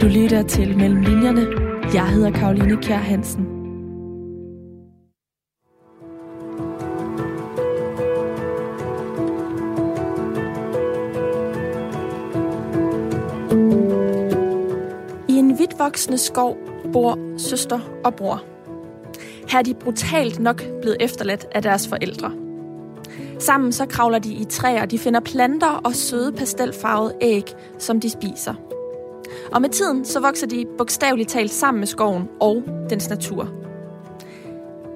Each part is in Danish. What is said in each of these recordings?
Du lytter til Mellem Linjerne. Jeg hedder Karoline Kjær Hansen. I en vidtvoksende skov bor søster og bror. Her er de brutalt nok blevet efterladt af deres forældre. Sammen så kravler de i træer, de finder planter og søde pastelfarvede æg, som de spiser. Og med tiden så vokser de bogstaveligt talt sammen med skoven og dens natur.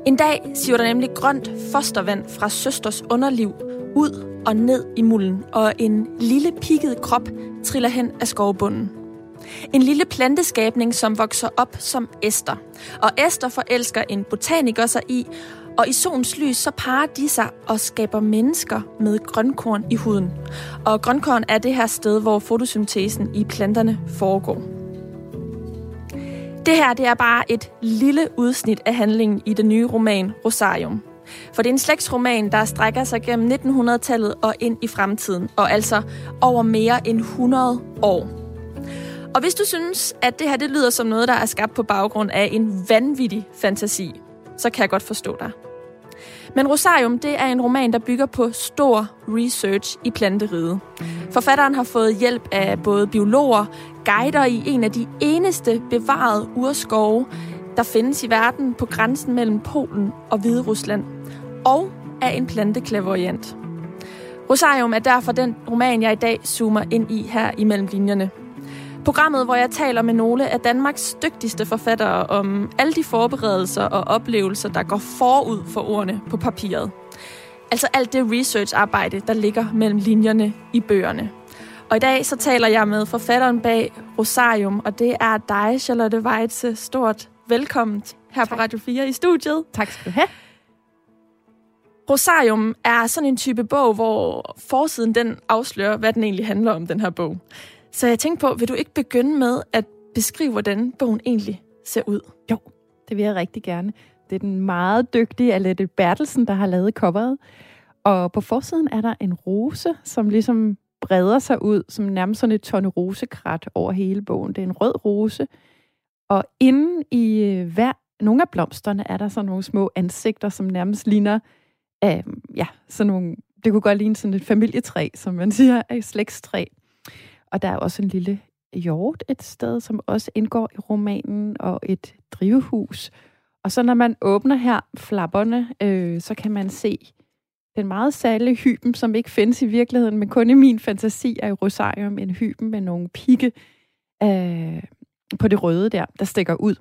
En dag siver der nemlig grønt fostervand fra søsters underliv ud og ned i mulden, og en lille pikket krop triller hen af skovbunden. En lille planteskabning, som vokser op som Esther. Og Esther forelsker en botaniker sig i, og i solens lys så parer de sig og skaber mennesker med grønkorn i huden. Og grønkorn er det her sted, hvor fotosyntesen i planterne foregår. Det her det er bare et lille udsnit af handlingen i den nye roman Rosarium. For det er en slægtsroman, der strækker sig gennem 1900-tallet og ind i fremtiden, og altså over mere end 100 år. Og hvis du synes, at det her det lyder som noget, der er skabt på baggrund af en vanvittig fantasi, så kan jeg godt forstå dig. Men Rosarium, det er en roman, der bygger på stor research i planteriget. Forfatteren har fået hjælp af både biologer, guider i en af de eneste bevarede urskove, der findes i verden på grænsen mellem Polen og Hvide Rusland, og af en planteklaverjant. Rosarium er derfor den roman, jeg i dag zoomer ind i her imellem linjerne. Programmet, hvor jeg taler med nogle af Danmarks dygtigste forfattere om alle de forberedelser og oplevelser, der går forud for ordene på papiret. Altså alt det researcharbejde, der ligger mellem linjerne i bøgerne. Og i dag så taler jeg med forfatteren bag Rosarium, og det er dig, Charlotte Weitze. Stort velkommen her tak. på Radio 4 i studiet. Tak skal du have. Rosarium er sådan en type bog, hvor forsiden den afslører, hvad den egentlig handler om, den her bog. Så jeg tænkte på, vil du ikke begynde med at beskrive, hvordan bogen egentlig ser ud? Jo, det vil jeg rigtig gerne. Det er den meget dygtige Alette Bertelsen, der har lavet coveret. Og på forsiden er der en rose, som ligesom breder sig ud, som nærmest sådan et tonne rosekrat over hele bogen. Det er en rød rose. Og inden i øh, hver, nogle af blomsterne er der sådan nogle små ansigter, som nærmest ligner, øh, ja, sådan nogle, det kunne godt ligne sådan et familietræ, som man siger, et slægtstræ. Og der er også en lille hjort et sted, som også indgår i romanen, og et drivhus. Og så når man åbner her flapperne, øh, så kan man se den meget særlige hyben, som ikke findes i virkeligheden, men kun i min fantasi er i Rosarium en hyben med nogle pigge øh, på det røde der, der stikker ud,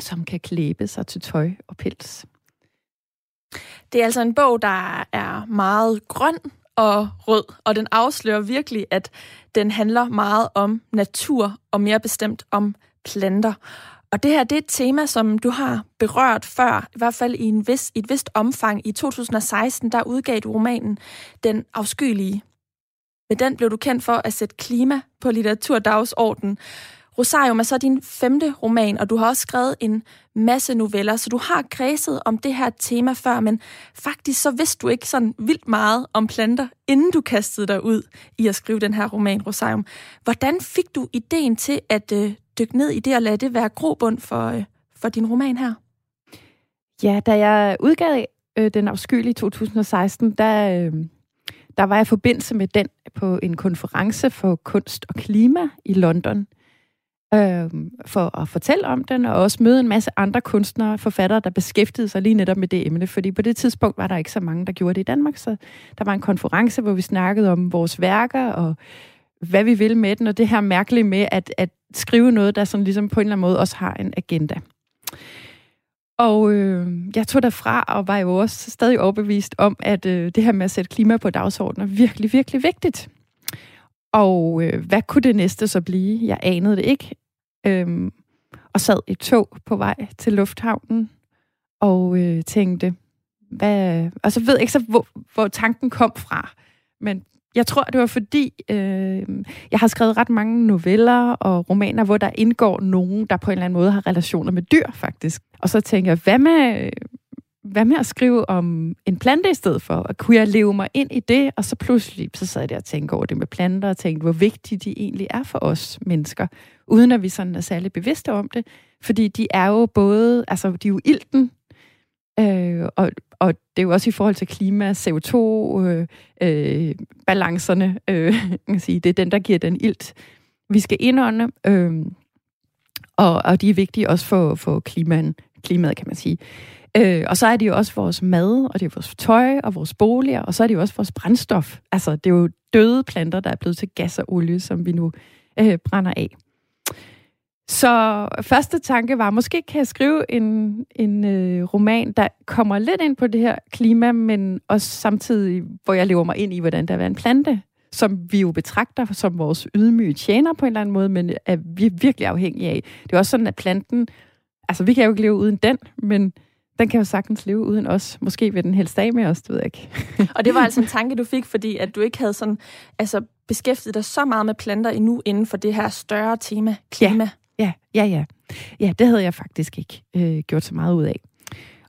som kan klæbe sig til tøj og pels. Det er altså en bog, der er meget grøn og rød, og den afslører virkelig, at den handler meget om natur, og mere bestemt om planter. Og det her, det er et tema, som du har berørt før, i hvert fald i, en vis, i et vist omfang. I 2016, der udgav du romanen Den afskyelige. Med den blev du kendt for at sætte klima på litteraturdagsordenen. Rosarium er så din femte roman, og du har også skrevet en masse noveller, så du har kredset om det her tema før, men faktisk så vidste du ikke sådan vildt meget om planter, inden du kastede dig ud i at skrive den her roman, Rosarium. Hvordan fik du ideen til at øh, dykke ned i det og lade det være grobund for, øh, for din roman her? Ja, da jeg udgav øh, den afskyelige 2016, der, øh, der var jeg i forbindelse med den på en konference for kunst og klima i London øh, for at fortælle om den, og også møde en masse andre kunstnere og forfattere, der beskæftigede sig lige netop med det emne, fordi på det tidspunkt var der ikke så mange, der gjorde det i Danmark, så der var en konference, hvor vi snakkede om vores værker, og hvad vi vil med den, og det her mærkelige med at, at skrive noget, der sådan ligesom på en eller anden måde også har en agenda. Og øh, jeg tog derfra og var jo også stadig overbevist om, at øh, det her med at sætte klima på dagsordenen er virkelig, virkelig vigtigt. Og øh, hvad kunne det næste så blive? Jeg anede det ikke. Øhm, og sad i tog på vej til lufthavnen og øh, tænkte, hvad... Og så ved jeg ikke så, hvor, hvor tanken kom fra. Men jeg tror, det var fordi, øh, jeg har skrevet ret mange noveller og romaner, hvor der indgår nogen, der på en eller anden måde har relationer med dyr, faktisk. Og så tænker jeg, hvad med, øh, hvad med at skrive om en plante i stedet for? Og kunne jeg leve mig ind i det? Og så pludselig, så sad jeg der og tænkte over det med planter, og tænkte, hvor vigtige de egentlig er for os mennesker, uden at vi sådan er særlig bevidste om det. Fordi de er jo både, altså de er jo ilten, øh, og, og det er jo også i forhold til klima, CO2-balancerne, øh, øh, øh kan sige, det er den, der giver den ilt, vi skal indånde. Øh, og, og de er vigtige også for, for klimaen, klimaet, kan man sige. Øh, og så er det jo også vores mad, og det er vores tøj og vores boliger, og så er det jo også vores brændstof. Altså, det er jo døde planter, der er blevet til gas og olie, som vi nu øh, brænder af. Så første tanke var, måske kan jeg skrive en, en øh, roman, der kommer lidt ind på det her klima, men også samtidig, hvor jeg lever mig ind i, hvordan der er en plante, som vi jo betragter som vores ydmyge tjener på en eller anden måde, men er vi virkelig afhængige af. Det er også sådan, at planten, altså vi kan jo ikke leve uden den, men den kan jo sagtens leve uden os. Måske vil den helst af med os, det ved jeg ikke. og det var altså en tanke, du fik, fordi at du ikke havde sådan, altså, beskæftiget dig så meget med planter endnu inden for det her større tema, klima. Ja, ja, ja. Ja, ja det havde jeg faktisk ikke øh, gjort så meget ud af.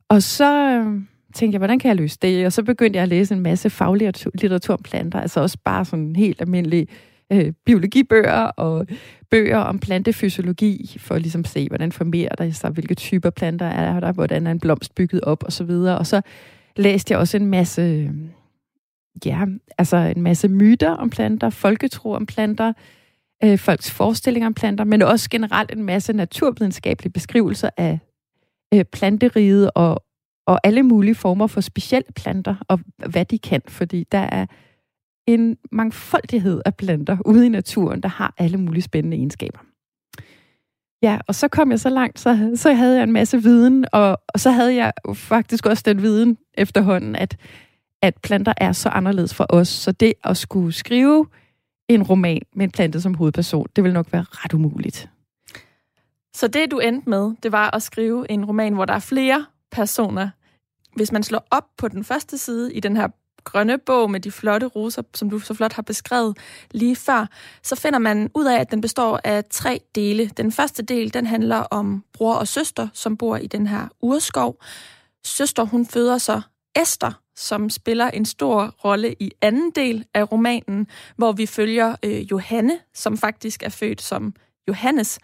Og så øh, tænkte jeg, hvordan kan jeg løse det? Og så begyndte jeg at læse en masse faglitteratur om planter, altså også bare sådan helt almindelige øh, biologibøger og bøger om plantefysiologi, for ligesom at ligesom se, hvordan formerer der sig, hvilke typer planter er der, hvordan er en blomst bygget op og så videre. Og så læste jeg også en masse, øh, ja, altså en masse myter om planter, folketro om planter, øh, folks forestillinger om planter, men også generelt en masse naturvidenskabelige beskrivelser af øh, planteriget og, og alle mulige former for specielle planter, og hvad de kan, fordi der er en mangfoldighed af planter ude i naturen, der har alle mulige spændende egenskaber. Ja, og så kom jeg så langt, så, så havde jeg en masse viden, og, og så havde jeg faktisk også den viden efterhånden, at, at planter er så anderledes fra os, så det at skulle skrive en roman med en plante som hovedperson, det vil nok være ret umuligt. Så det, du endte med, det var at skrive en roman, hvor der er flere personer. Hvis man slår op på den første side i den her grønne bog med de flotte roser, som du så flot har beskrevet lige før, så finder man ud af, at den består af tre dele. Den første del, den handler om bror og søster, som bor i den her urskov. Søster, hun føder så Esther, som spiller en stor rolle i anden del af romanen, hvor vi følger øh, Johanne, som faktisk er født som Johannes.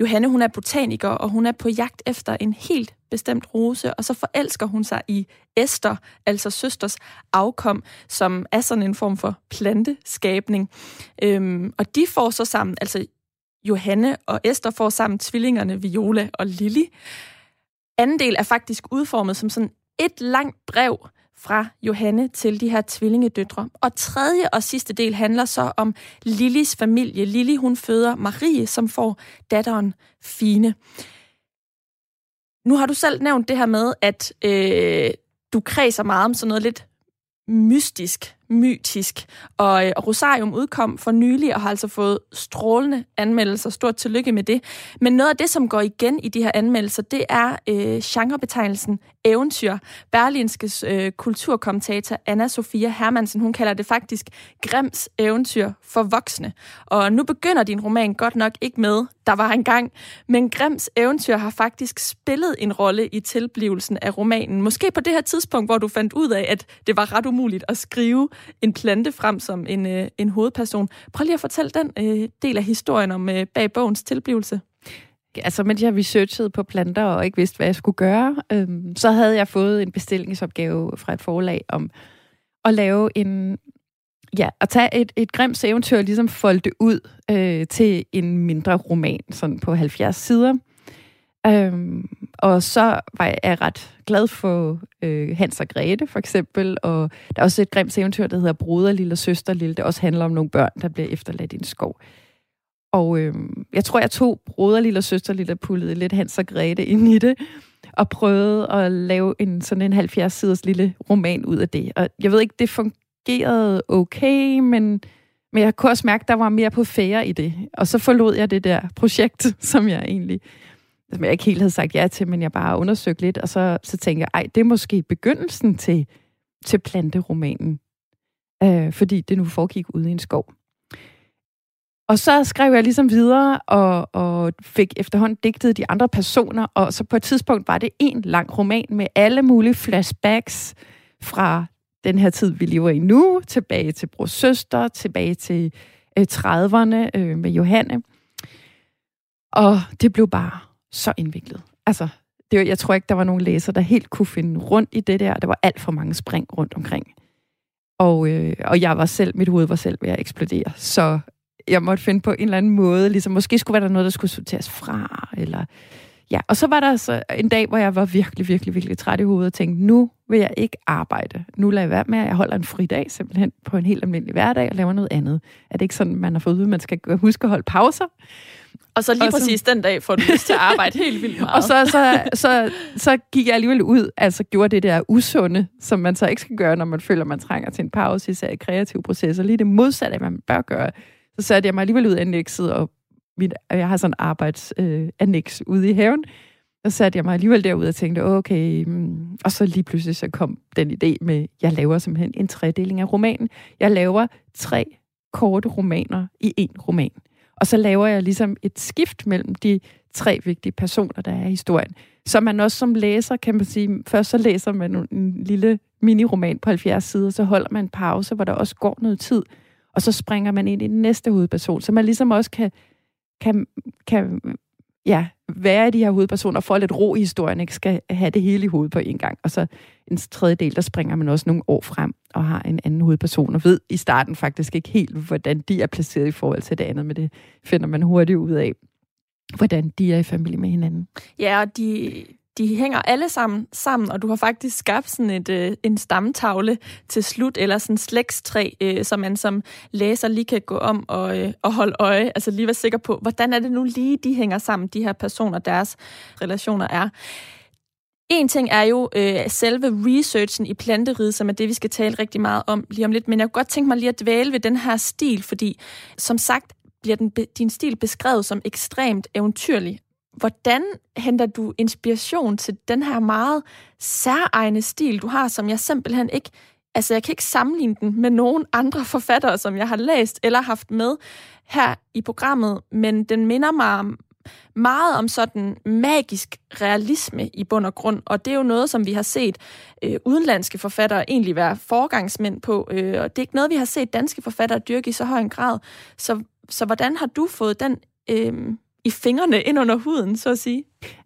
Johanne, hun er botaniker, og hun er på jagt efter en helt bestemt rose, og så forelsker hun sig i Esther, altså søsters afkom, som er sådan en form for planteskabning. Øhm, og de får så sammen, altså Johanne og Esther får sammen tvillingerne Viola og Lilly. Anden del er faktisk udformet som sådan et langt brev, fra Johanne til de her tvillingedøtre. Og tredje og sidste del handler så om Lillis familie. Lili, hun føder Marie, som får datteren Fine. Nu har du selv nævnt det her med, at øh, du kredser meget om sådan noget lidt mystisk mytisk. Og, øh, og Rosarium udkom for nylig og har altså fået strålende anmeldelser. Stort tillykke med det. Men noget af det, som går igen i de her anmeldelser, det er øh, genrebetegnelsen eventyr. Berlinskes øh, kulturkommentator Anna Sofia Hermansen, hun kalder det faktisk Grims eventyr for voksne. Og nu begynder din roman godt nok ikke med, der var en gang, men Grims eventyr har faktisk spillet en rolle i tilblivelsen af romanen. Måske på det her tidspunkt, hvor du fandt ud af, at det var ret umuligt at skrive en plante frem som en, øh, en hovedperson. Prøv lige at fortælle den øh, del af historien om øh, bag bogens tilblivelse. Altså, mens jeg researchede på planter og ikke vidste, hvad jeg skulle gøre, øhm, så havde jeg fået en bestillingsopgave fra et forlag om at lave en... Ja, at tage et, et grimt eventyr og ligesom folde det ud øh, til en mindre roman, sådan på 70 sider. Øhm, og så var jeg ret glad for øh, Hans og Grete, for eksempel. Og der er også et grimt eventyr, der hedder Bruder, Lille og Søster Lille. Det også handler om nogle børn, der bliver efterladt i en skov. Og øh, jeg tror, jeg tog Broder Lille og Søster Lille og pullede lidt Hans og Grete ind i det. Og prøvede at lave en sådan en 70-siders lille roman ud af det. Og jeg ved ikke, det fungerede okay, men, men jeg kunne også mærke, at der var mere på fære i det. Og så forlod jeg det der projekt, som jeg egentlig som jeg ikke helt havde sagt ja til, men jeg bare undersøgte lidt, og så, så tænkte jeg, ej, det er måske begyndelsen til, til planteromanen, øh, fordi det nu foregik ude i en skov. Og så skrev jeg ligesom videre, og, og fik efterhånden digtet de andre personer, og så på et tidspunkt var det en lang roman med alle mulige flashbacks fra den her tid, vi lever i nu, tilbage til Brors Søster, tilbage til øh, 30'erne øh, med Johanne. Og det blev bare så indviklet. Altså, det, var, jeg tror ikke, der var nogen læser, der helt kunne finde rundt i det der. Der var alt for mange spring rundt omkring. Og, øh, og jeg var selv, mit hoved var selv ved at eksplodere. Så jeg måtte finde på en eller anden måde, ligesom måske skulle være der noget, der skulle sorteres fra, eller ja. Og så var der så en dag, hvor jeg var virkelig, virkelig, virkelig træt i hovedet og tænkte, nu vil jeg ikke arbejde. Nu lader jeg være med, at jeg holder en fri dag simpelthen på en helt almindelig hverdag og laver noget andet. Er det ikke sådan, man har fået ud, at man skal huske at holde pauser? Og så lige og præcis så, den dag får du lyst til at arbejde helt vildt meget. Og så, så, så, så gik jeg alligevel ud, altså gjorde det der usunde, som man så ikke skal gøre, når man føler, man trænger til en pause, især i kreative processer. Lige det modsatte, af, hvad man bør gøre. Så satte jeg mig alligevel ud af annexet, og mit, jeg har sådan en arbejdsannex øh, ude i haven. Så satte jeg mig alligevel derud og tænkte, okay, mm. og så lige pludselig så kom den idé med, jeg laver simpelthen en tredeling af romanen. Jeg laver tre korte romaner i en roman. Og så laver jeg ligesom et skift mellem de tre vigtige personer, der er i historien. Så man også som læser, kan man sige, først så læser man en lille miniroman på 70 sider, så holder man en pause, hvor der også går noget tid, og så springer man ind i den næste hovedperson, så man ligesom også kan, kan, kan ja, være de her hovedpersoner, for lidt ro i historien, ikke skal have det hele i hovedet på en gang. Og så en tredje del, der springer man også nogle år frem og har en anden hovedperson, og ved i starten faktisk ikke helt, hvordan de er placeret i forhold til det andet, men det finder man hurtigt ud af, hvordan de er i familie med hinanden. Ja, og de, de hænger alle sammen sammen, og du har faktisk skabt sådan et, øh, en stamtavle til slut, eller sådan en slægtstræ, øh, så man som læser lige kan gå om og, øh, og holde øje, altså lige være sikker på, hvordan er det nu lige, de hænger sammen, de her personer, deres relationer er. En ting er jo øh, selve researchen i planteriget, som er det, vi skal tale rigtig meget om lige om lidt, men jeg kunne godt tænke mig lige at dvæle ved den her stil, fordi som sagt bliver den, din stil beskrevet som ekstremt eventyrlig, Hvordan henter du inspiration til den her meget særegne stil, du har, som jeg simpelthen ikke... Altså, jeg kan ikke sammenligne den med nogen andre forfattere, som jeg har læst eller haft med her i programmet, men den minder mig meget om sådan magisk realisme i bund og grund, og det er jo noget, som vi har set øh, udenlandske forfattere egentlig være forgangsmænd på, øh, og det er ikke noget, vi har set danske forfattere dyrke i så høj en grad. Så, så hvordan har du fået den øh, i fingrene ind under huden, så at sige?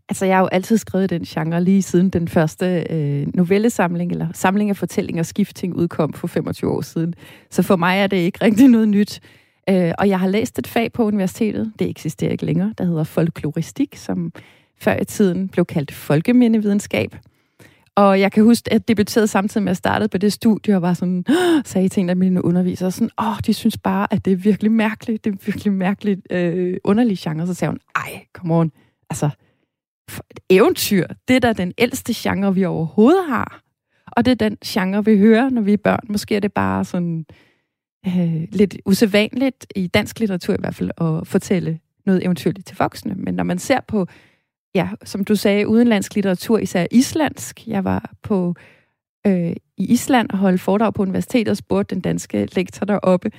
Altså, jeg har jo altid skrevet den genre lige siden den første øh, novellesamling, eller samling af fortællinger Skifting udkom for 25 år siden. Så for mig er det ikke rigtig noget nyt. Øh, og jeg har læst et fag på universitetet, det eksisterer ikke længere, der hedder folkloristik, som før i tiden blev kaldt folkemindevidenskab. Og jeg kan huske, at jeg debuterede samtidig med, at jeg startede på det studie, og var sådan, sagde til en af mine undervisere, sådan, åh, oh, de synes bare, at det er virkelig mærkeligt, det er virkelig mærkeligt øh, underlig genre. Så sagde hun, ej, come on, altså, et eventyr, det er da den ældste genre, vi overhovedet har. Og det er den genre, vi hører, når vi er børn. Måske er det bare sådan øh, lidt usædvanligt, i dansk litteratur i hvert fald, at fortælle noget eventyrligt til voksne. Men når man ser på ja, som du sagde, udenlandsk litteratur, især islandsk. Jeg var på øh, i Island og holdt foredrag på universitetet og spurgte den danske lektor deroppe,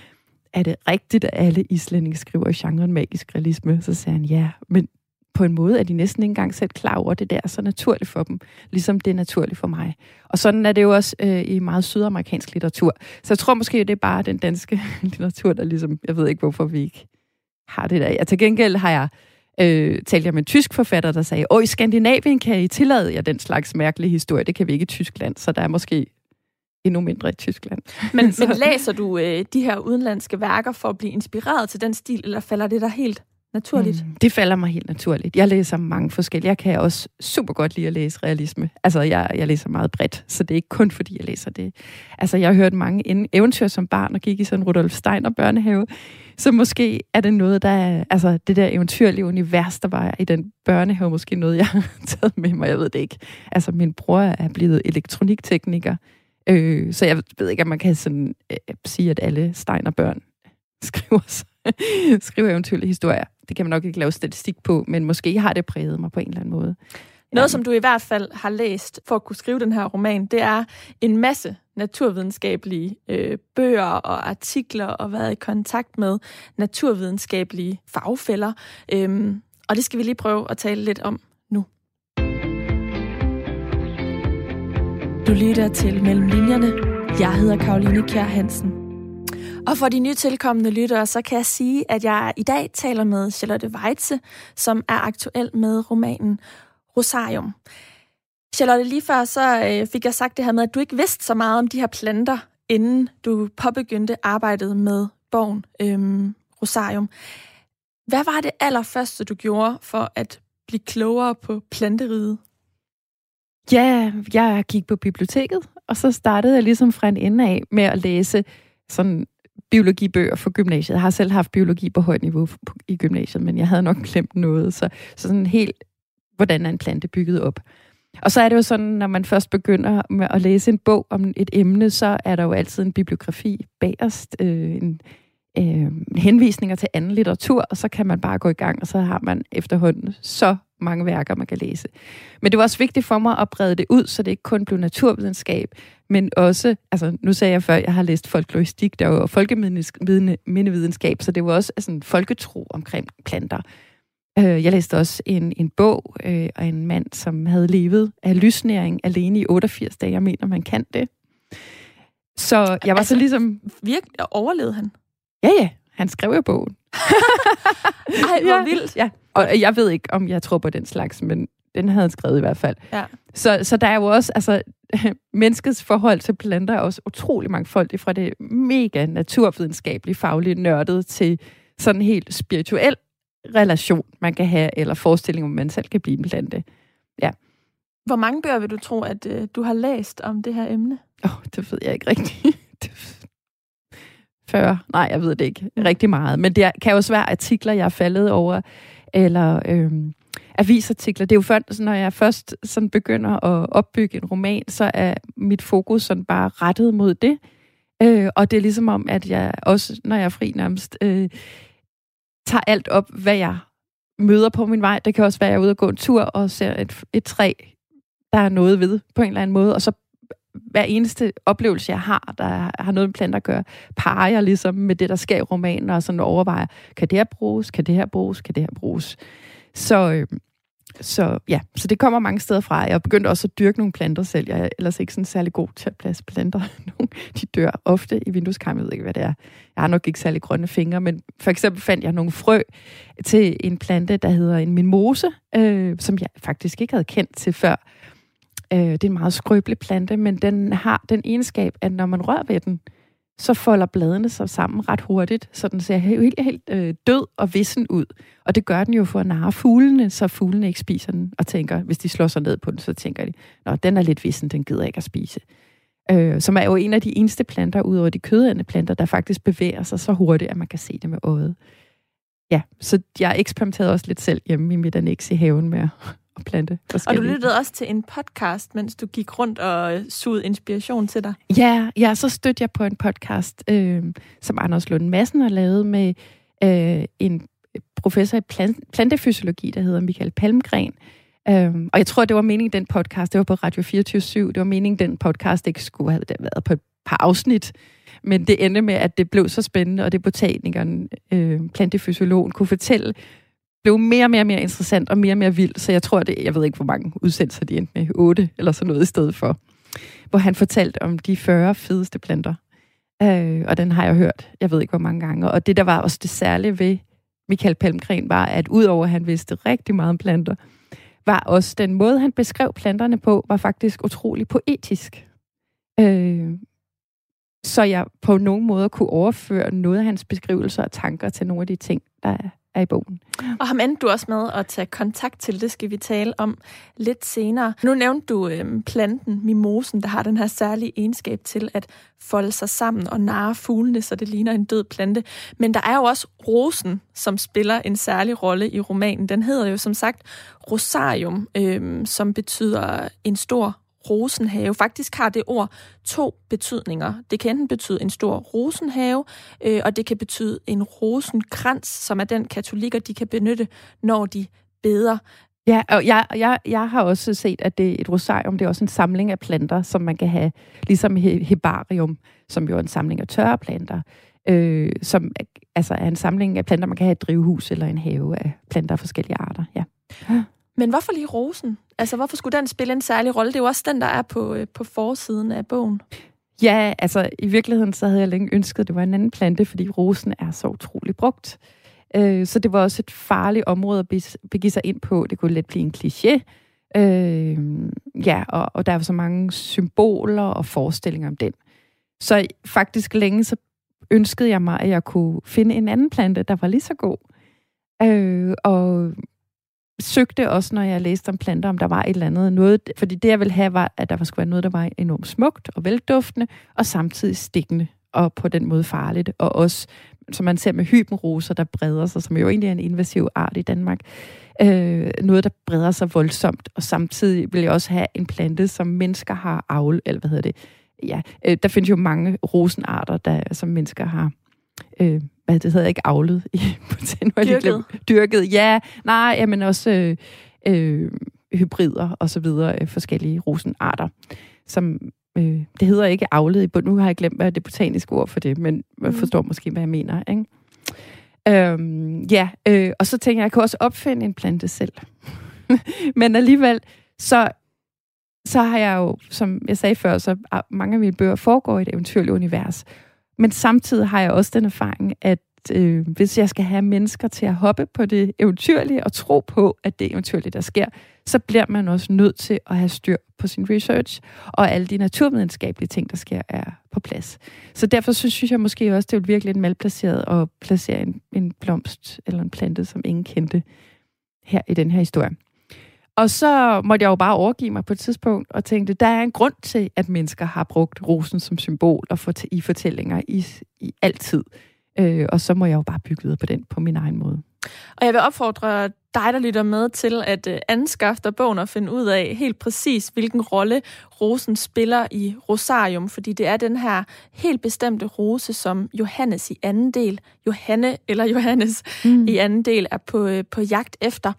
er det rigtigt, at alle islændinge skriver i genren magisk realisme? Så sagde han, ja, men på en måde er de næsten ikke engang selv klar over, det der er så naturligt for dem, ligesom det er naturligt for mig. Og sådan er det jo også øh, i meget sydamerikansk litteratur. Så jeg tror måske, det er bare den danske litteratur, der ligesom, jeg ved ikke, hvorfor vi ikke har det der. Ja, til gengæld har jeg øh, talte jeg med en tysk forfatter, der sagde, åh, i Skandinavien kan I tillade jer den slags mærkelige historie. Det kan vi ikke i Tyskland, så der er måske endnu mindre i Tyskland. Men, men læser du øh, de her udenlandske værker for at blive inspireret til den stil, eller falder det der helt naturligt? Mm, det falder mig helt naturligt. Jeg læser mange forskellige. Jeg kan også super godt lide at læse realisme. Altså, jeg, jeg læser meget bredt, så det er ikke kun fordi, jeg læser det. Altså, jeg har hørt mange eventyr som barn og gik i sådan Rudolf Steiner børnehave. Så måske er det noget, der er, altså det der eventyrlige univers, der var i den børnehave, måske noget, jeg har taget med mig, jeg ved det ikke. Altså, min bror er blevet elektroniktekniker, øh, så jeg ved ikke, om man kan sådan, øh, sige, at alle Steiner børn skriver, skriver eventyrlige historier. Det kan man nok ikke lave statistik på, men måske har det præget mig på en eller anden måde. Noget, som du i hvert fald har læst for at kunne skrive den her roman, det er en masse naturvidenskabelige øh, bøger og artikler og været i kontakt med naturvidenskabelige fagfælder. Øhm, og det skal vi lige prøve at tale lidt om nu. Du lytter til Mellem Linjerne. Jeg hedder Karoline Kjær Hansen. Og for de nye tilkommende lyttere, så kan jeg sige, at jeg i dag taler med Charlotte Weitze, som er aktuel med romanen Rosarium. Charlotte, lige før så øh, fik jeg sagt det her med, at du ikke vidste så meget om de her planter, inden du påbegyndte arbejdet med bogen øhm, Rosarium. Hvad var det allerførste, du gjorde for at blive klogere på planteriget? Ja, jeg gik på biblioteket, og så startede jeg ligesom fra en ende af med at læse sådan biologibøger for gymnasiet. Jeg har selv haft biologi på højt niveau i gymnasiet, men jeg havde nok glemt noget. Så, så sådan helt, hvordan er en plante bygget op? Og så er det jo sådan, når man først begynder med at læse en bog om et emne, så er der jo altid en bibliografi bagerst, øh, en, øh, henvisninger til anden litteratur, og så kan man bare gå i gang, og så har man efterhånden så mange værker, man kan læse. Men det var også vigtigt for mig at brede det ud, så det ikke kun blev naturvidenskab, men også, altså nu sagde jeg før, jeg har læst folkloristik, der var folkemindevidenskab, så det var også altså, en folketro omkring planter. Øh, jeg læste også en, en bog øh, af en mand, som havde levet af lysnæring alene i 88 dage. Jeg mener, man kan det. Så jeg var altså, så ligesom... Virkelig overlevede han? Ja, ja. Han skrev jo bogen. Ej, hvor ja. vildt. Ja. Og jeg ved ikke, om jeg tror på den slags, men den havde han skrevet i hvert fald. Ja. Så, så der er jo også, altså, menneskets forhold til planter er også utrolig mangfoldigt, fra det mega naturvidenskabelige, faglige nørdet til sådan helt spirituel relation, man kan have, eller forestilling om, man selv kan blive en plante. Ja. Hvor mange bøger vil du tro, at øh, du har læst om det her emne? Åh, oh, det ved jeg ikke rigtigt. 40? Nej, jeg ved det ikke. Rigtig meget. Men det kan jo også være artikler, jeg er faldet over, eller øhm, avisartikler. Det er jo først, når jeg først sådan begynder at opbygge en roman, så er mit fokus sådan bare rettet mod det. Øh, og det er ligesom om, at jeg også, når jeg er fri nærmest, øh, tager alt op, hvad jeg møder på min vej. Det kan også være, at jeg er ude og gå en tur og ser et, et træ, der er noget ved på en eller anden måde, og så hver eneste oplevelse, jeg har, der har noget med planter at gøre, parer jeg ligesom med det, der sker i romanen, og sådan overvejer, kan det her bruges, kan det her bruges, kan det her bruges. Så, øh, så ja, så det kommer mange steder fra. Jeg begyndte også at dyrke nogle planter selv. Jeg er ellers ikke sådan særlig god til at plads planter. De dør ofte i vindueskarmen. Jeg ved ikke, hvad det er. Jeg har nok ikke særlig grønne fingre, men for eksempel fandt jeg nogle frø til en plante, der hedder en mimose, øh, som jeg faktisk ikke havde kendt til før. Øh, det er en meget skrøbelig plante, men den har den egenskab, at når man rører ved den, så folder bladene sig sammen ret hurtigt, så den ser helt, helt øh, død og vissen ud. Og det gør den jo for at narre fuglene, så fuglene ikke spiser den, og tænker, hvis de slår sig ned på den, så tænker de, nå, den er lidt vissen, den gider ikke at spise. Øh, som er jo en af de eneste planter, udover de kødædende planter, der faktisk bevæger sig så hurtigt, at man kan se det med øjet. Ja, så jeg eksperimenterede også lidt selv hjemme i mit annex i haven med at plante Og du lyttede også til en podcast, mens du gik rundt og sugede inspiration til dig. Ja, ja så stødte jeg på en podcast, øh, som Anders Lund Madsen har lavet med øh, en professor i plantefysiologi, der hedder Michael Palmgren. Um, og jeg tror, det var meningen, den podcast, det var på Radio 24 det var meningen, den podcast ikke skulle have været på et par afsnit. Men det endte med, at det blev så spændende, og det botanikeren, øh, plantefysiologen, kunne fortælle, blev mere og mere, mere interessant og mere og mere vild, Så jeg tror, det, jeg ved ikke, hvor mange udsendelser de endte med, otte eller sådan noget i stedet for. Hvor han fortalte om de 40 fedeste planter. Øh, og den har jeg hørt, jeg ved ikke hvor mange gange. Og det, der var også det særlige ved Michael Palmgren, var, at udover at han vidste rigtig meget om planter, var også den måde, han beskrev planterne på, var faktisk utrolig poetisk. Øh, så jeg på nogen måde kunne overføre noget af hans beskrivelser og tanker til nogle af de ting, der er i bogen. Og ham endte du også med at tage kontakt til, det skal vi tale om lidt senere. Nu nævnte du øhm, planten, mimosen, der har den her særlige egenskab til at folde sig sammen og narre fuglene, så det ligner en død plante. Men der er jo også rosen, som spiller en særlig rolle i romanen. Den hedder jo som sagt rosarium, øhm, som betyder en stor rosenhave. Faktisk har det ord to betydninger. Det kan enten betyde en stor rosenhave, øh, og det kan betyde en rosenkrans, som er den katolikker, de kan benytte, når de beder. Ja, og jeg, jeg, jeg har også set, at det et rosarium, det er også en samling af planter, som man kan have, ligesom hebarium, som jo er en samling af tørre planter, øh, som altså er en samling af planter, man kan have et drivhus eller en have af planter af forskellige arter. Ja. Men hvorfor lige rosen? Altså, hvorfor skulle den spille en særlig rolle? Det er jo også den, der er på, øh, på forsiden af bogen. Ja, altså i virkeligheden så havde jeg længe ønsket, at det var en anden plante, fordi rosen er så utrolig brugt. Øh, så det var også et farligt område at begive sig ind på. Det kunne let blive en kliché. Øh, ja, og, og der er så mange symboler og forestillinger om den. Så faktisk længe så ønskede jeg mig, at jeg kunne finde en anden plante, der var lige så god. Øh, og søgte også, når jeg læste om planter, om der var et eller andet. Noget, fordi det, jeg ville have, var, at der skulle være noget, der var enormt smukt og velduftende, og samtidig stikkende, og på den måde farligt. Og også, som man ser med hybenroser, der breder sig, som jo egentlig er en invasiv art i Danmark, øh, noget, der breder sig voldsomt. Og samtidig vil jeg også have en plante, som mennesker har avl, eller hvad hedder det, ja, øh, der findes jo mange rosenarter, der, som mennesker har øh, hvad det hedder, ikke avlet i Dyrket. Dyrket, ja. Nej, men også øh, øh, hybrider og så videre, øh, forskellige rosenarter, som øh, det hedder ikke avlet i bund. Nu har jeg glemt, hvad det botaniske ord for det, men jeg mm. forstår måske, hvad jeg mener, ikke? Øhm, ja, øh, og så tænker jeg, jeg kan også opfinde en plante selv. men alligevel, så så har jeg jo, som jeg sagde før, så mange af mine bøger foregår i et eventyrligt univers. Men samtidig har jeg også den erfaring, at øh, hvis jeg skal have mennesker til at hoppe på det eventyrlige og tro på, at det eventyrlige, der sker, så bliver man også nødt til at have styr på sin research, og alle de naturvidenskabelige ting, der sker, er på plads. Så derfor synes jeg måske også, det er virkelig en malplaceret at placere en, en blomst eller en plante, som ingen kendte her i den her historie. Og så måtte jeg jo bare overgive mig på et tidspunkt og tænkte, der er en grund til, at mennesker har brugt rosen som symbol og for, i fortællinger i, i altid. Øh, og så må jeg jo bare bygge videre på den på min egen måde. Og jeg vil opfordre dig, der lytter med til at øh, anskaffe dig bogen og finde ud af helt præcis, hvilken rolle rosen spiller i Rosarium, fordi det er den her helt bestemte rose, som Johannes i anden del, Johanne eller Johannes mm. i anden del er på, øh, på jagt efter.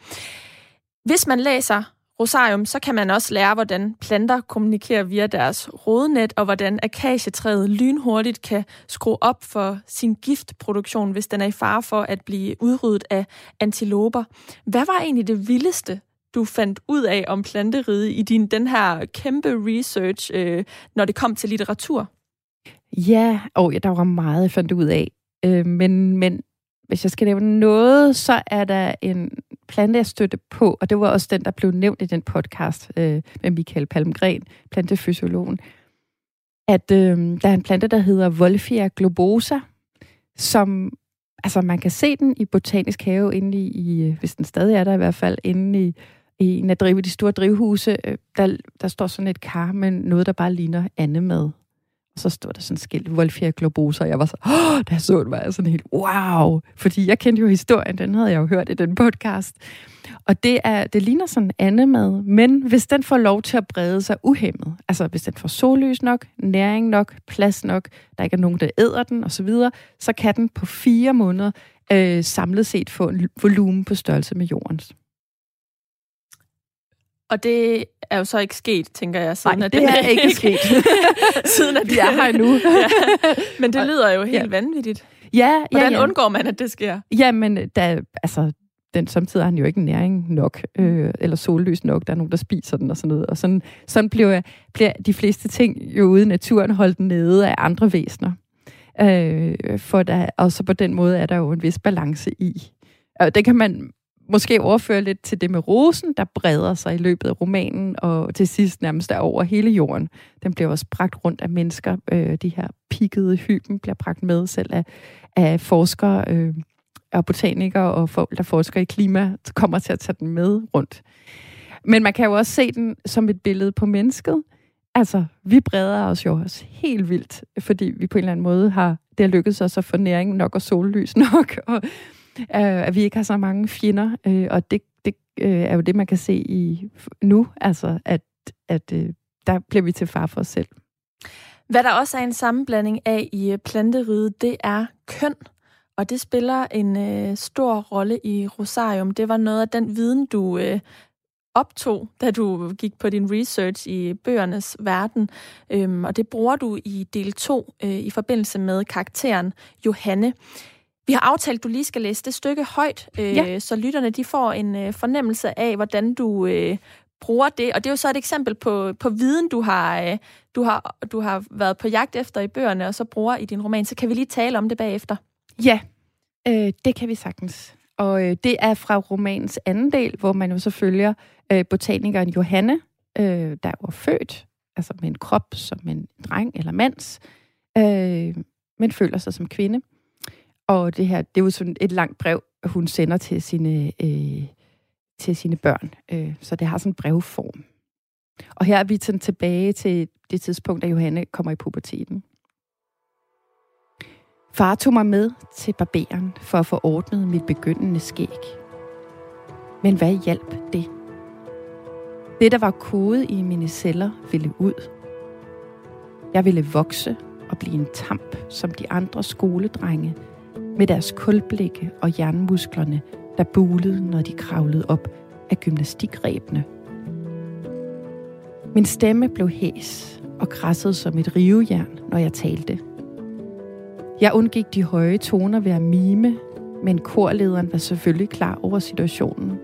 Hvis man læser Rosarium, så kan man også lære, hvordan planter kommunikerer via deres rodnet, og hvordan akacietræet lynhurtigt kan skrue op for sin giftproduktion, hvis den er i fare for at blive udryddet af antiloper. Hvad var egentlig det vildeste, du fandt ud af om planteriget i din den her kæmpe research, øh, når det kom til litteratur? Ja, og ja, der var meget, jeg fandt ud af. Øh, men, men hvis jeg skal nævne noget, så er der en plante, jeg støtte på, og det var også den, der blev nævnt i den podcast øh, med Michael Palmgren, plantefysiologen, at øh, der er en plante, der hedder Wolfia globosa, som altså man kan se den i botanisk have inde i, i hvis den stadig er der i hvert fald, inde i, i en af drive, de store drivhuse, øh, der, der står sådan et kar med noget, der bare ligner andemad. Så stod der sådan skilt, Wolfia globosa, og jeg var så, åh, der så det, var jeg sådan helt, wow! Fordi jeg kendte jo historien, den havde jeg jo hørt i den podcast. Og det, er, det ligner sådan andemad, men hvis den får lov til at brede sig uhemmet, altså hvis den får sollys nok, næring nok, plads nok, der ikke er nogen, der æder den osv., så, så kan den på fire måneder øh, samlet set få en volumen på størrelse med jordens. Og det er jo så ikke sket, tænker jeg, siden Nej, at det, det er ikke sket. siden at det er her nu. ja. Men det lyder jo helt ja. vanvittigt. Ja, Hvordan ja, ja. undgår man, at det sker? Jamen, der, altså, den, samtidig har han jo ikke næring nok, øh, eller sollys nok. Der er nogen, der spiser den og sådan noget. Og sådan, sådan bliver, bliver de fleste ting jo ude i naturen holdt nede af andre væsener. Øh, for der, og så på den måde er der jo en vis balance i. Og det kan man måske overføre lidt til det med rosen, der breder sig i løbet af romanen, og til sidst nærmest er over hele jorden. Den bliver også bragt rundt af mennesker. Øh, de her pikkede hyben bliver bragt med selv af, af forskere øh, og botanikere og folk, der forsker i klima, kommer til at tage den med rundt. Men man kan jo også se den som et billede på mennesket. Altså, vi breder os jo også helt vildt, fordi vi på en eller anden måde har, det har lykkedes os at få næring nok og sollys nok, og Øh, at vi ikke har så mange fjender, øh, og det, det øh, er jo det, man kan se i nu, altså at, at øh, der bliver vi til far for os selv. Hvad der også er en sammenblanding af i øh, planteriget, det er køn. Og det spiller en øh, stor rolle i Rosarium. Det var noget af den viden, du øh, optog, da du gik på din research i bøgernes verden, øhm, og det bruger du i del 2 øh, i forbindelse med karakteren Johanne. Vi har aftalt, at du lige skal læse det stykke højt, øh, ja. så lytterne de får en øh, fornemmelse af, hvordan du øh, bruger det. Og det er jo så et eksempel på, på viden, du har, øh, du, har, du har været på jagt efter i bøgerne, og så bruger i din roman. Så kan vi lige tale om det bagefter. Ja, øh, det kan vi sagtens. Og øh, det er fra romanens anden del, hvor man jo så følger øh, botanikeren Johanne, øh, der var født, altså med en krop som en dreng eller mands, øh, men føler sig som kvinde. Og det her, det er jo sådan et langt brev, hun sender til sine, øh, til sine børn. Øh, så det har sådan en brevform. Og her er vi sådan tilbage til det tidspunkt, da Johanne kommer i puberteten. Far tog mig med til barberen for at få ordnet mit begyndende skæg. Men hvad hjalp det? Det, der var kode i mine celler, ville ud. Jeg ville vokse og blive en tamp som de andre skoledrenge, med deres kulblikke og jernmusklerne, der bulede, når de kravlede op af gymnastikrebene. Min stemme blev hæs og krassede som et rivejern, når jeg talte. Jeg undgik de høje toner ved at mime, men korlederen var selvfølgelig klar over situationen.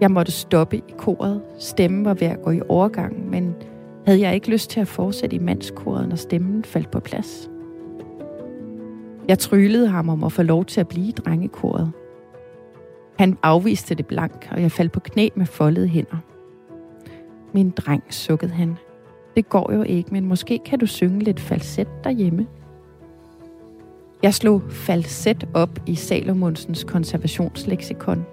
Jeg måtte stoppe i koret. Stemmen var ved at gå i overgang, men havde jeg ikke lyst til at fortsætte i mandskoret, når stemmen faldt på plads. Jeg tryllede ham om at få lov til at blive i drengekoret. Han afviste det blank, og jeg faldt på knæ med foldede hænder. Min dreng, sukkede han. Det går jo ikke, men måske kan du synge lidt falset derhjemme. Jeg slog falset op i Salomonsens konservationsleksikon.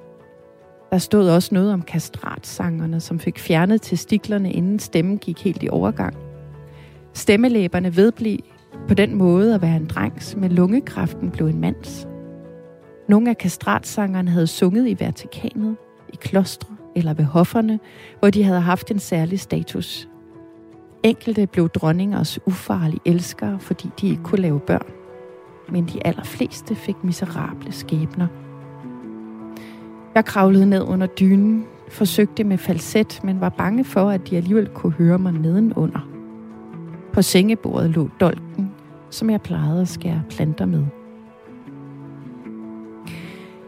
Der stod også noget om kastratsangerne, som fik fjernet testiklerne, inden stemmen gik helt i overgang. Stemmelæberne vedblev på den måde at være en drengs, med lungekræften blev en mands. Nogle af kastratsangerne havde sunget i Vatikanet, i klostre eller ved hofferne, hvor de havde haft en særlig status. Enkelte blev dronningers ufarlige elskere, fordi de ikke kunne lave børn. Men de allerfleste fik miserable skæbner. Jeg kravlede ned under dynen, forsøgte med falset, men var bange for, at de alligevel kunne høre mig nedenunder. På sengebordet lå dolken, som jeg plejede at skære planter med.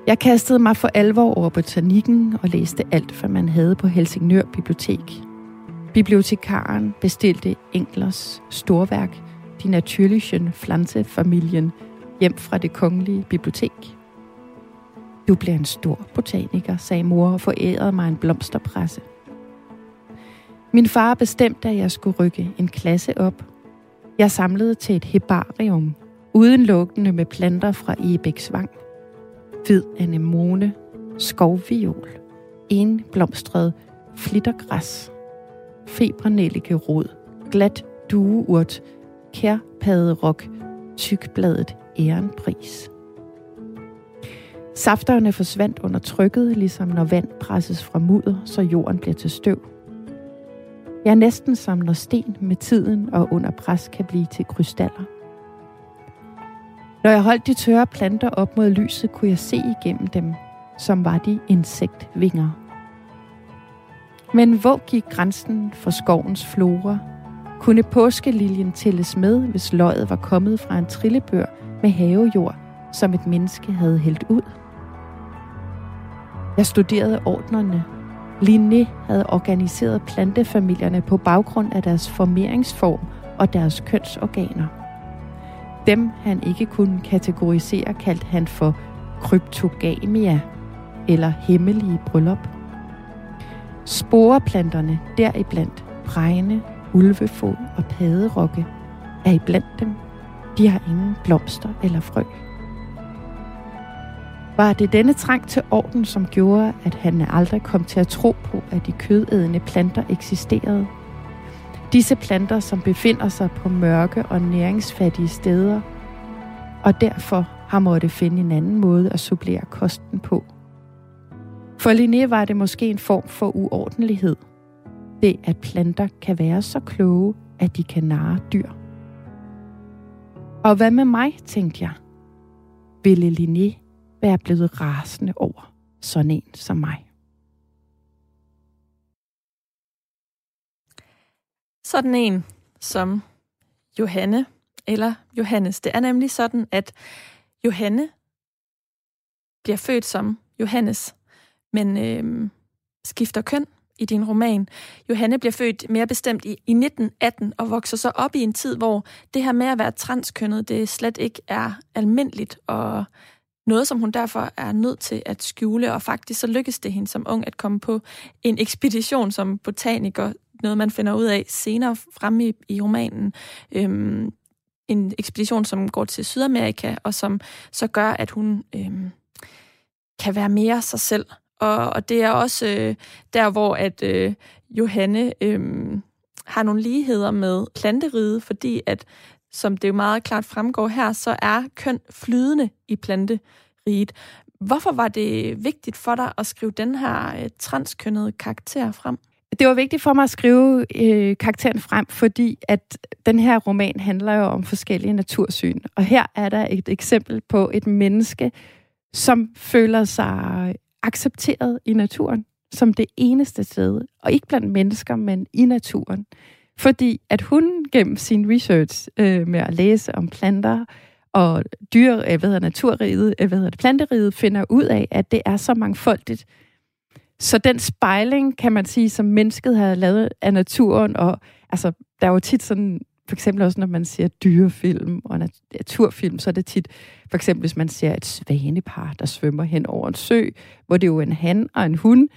Jeg kastede mig for alvor over botanikken og læste alt, hvad man havde på Helsingør Bibliotek. Bibliotekaren bestilte Englers storværk De Natürlichen Pflanzenfamilien hjem fra det kongelige bibliotek. Du bliver en stor botaniker, sagde mor og forærede mig en blomsterpresse. Min far bestemte, at jeg skulle rykke en klasse op. Jeg samlede til et herbarium, udenlukkende med planter fra Ebæksvang hvid anemone, skovviol, enblomstret flittergræs, febernellike glat dueurt, kærpaderok, tykbladet ærenpris. Safterne forsvandt under trykket, ligesom når vand presses fra mudder, så jorden bliver til støv. Jeg næsten som når sten med tiden og under pres kan blive til krystaller. Når jeg holdt de tørre planter op mod lyset, kunne jeg se igennem dem, som var de insektvinger. Men hvor gik grænsen for skovens flora? Kunne påskeliljen tælles med, hvis løjet var kommet fra en trillebør med havejord, som et menneske havde hældt ud? Jeg studerede ordnerne. Linné havde organiseret plantefamilierne på baggrund af deres formeringsform og deres kønsorganer. Dem, han ikke kunne kategorisere, kaldte han for kryptogamia eller hemmelige bryllup. Sporeplanterne, deriblandt bregne, ulvefod og paderokke, er iblandt dem. De har ingen blomster eller frø. Var det denne trang til orden, som gjorde, at han aldrig kom til at tro på, at de kødædende planter eksisterede? Disse planter, som befinder sig på mørke og næringsfattige steder, og derfor har måtte finde en anden måde at supplere kosten på. For Linné var det måske en form for uordenlighed. Det, at planter kan være så kloge, at de kan narre dyr. Og hvad med mig, tænkte jeg? Ville Linné være blevet rasende over sådan en som mig. Sådan en som Johanne, eller Johannes. Det er nemlig sådan, at Johanne bliver født som Johannes, men øh, skifter køn i din roman. Johanne bliver født mere bestemt i, i 1918 og vokser så op i en tid, hvor det her med at være transkønnet, det slet ikke er almindeligt, og noget, som hun derfor er nødt til at skjule, og faktisk så lykkes det hende som ung at komme på en ekspedition som botaniker, noget man finder ud af senere fremme i, i romanen. Øhm, en ekspedition, som går til Sydamerika, og som så gør, at hun øhm, kan være mere sig selv. Og, og det er også øh, der, hvor at øh, Johanne øh, har nogle ligheder med planteriget, fordi at, som det jo meget klart fremgår her, så er køn flydende i planteriget. Hvorfor var det vigtigt for dig at skrive den her øh, transkønnede karakter frem? Det var vigtigt for mig at skrive øh, karakteren frem, fordi at den her roman handler jo om forskellige natursyn. Og her er der et eksempel på et menneske, som føler sig accepteret i naturen som det eneste sted, og ikke blandt mennesker, men i naturen. Fordi at hun gennem sin research øh, med at læse om planter og dyr, jeg hvad hedder naturriget, jeg hvad hedder det, planteriget, finder ud af, at det er så mangfoldigt. Så den spejling, kan man sige, som mennesket har lavet af naturen, og altså, der er jo tit sådan for eksempel også, når man ser dyrefilm og naturfilm, så er det tit, for eksempel hvis man ser et svanepar, der svømmer hen over en sø, hvor det er jo en han og en hund,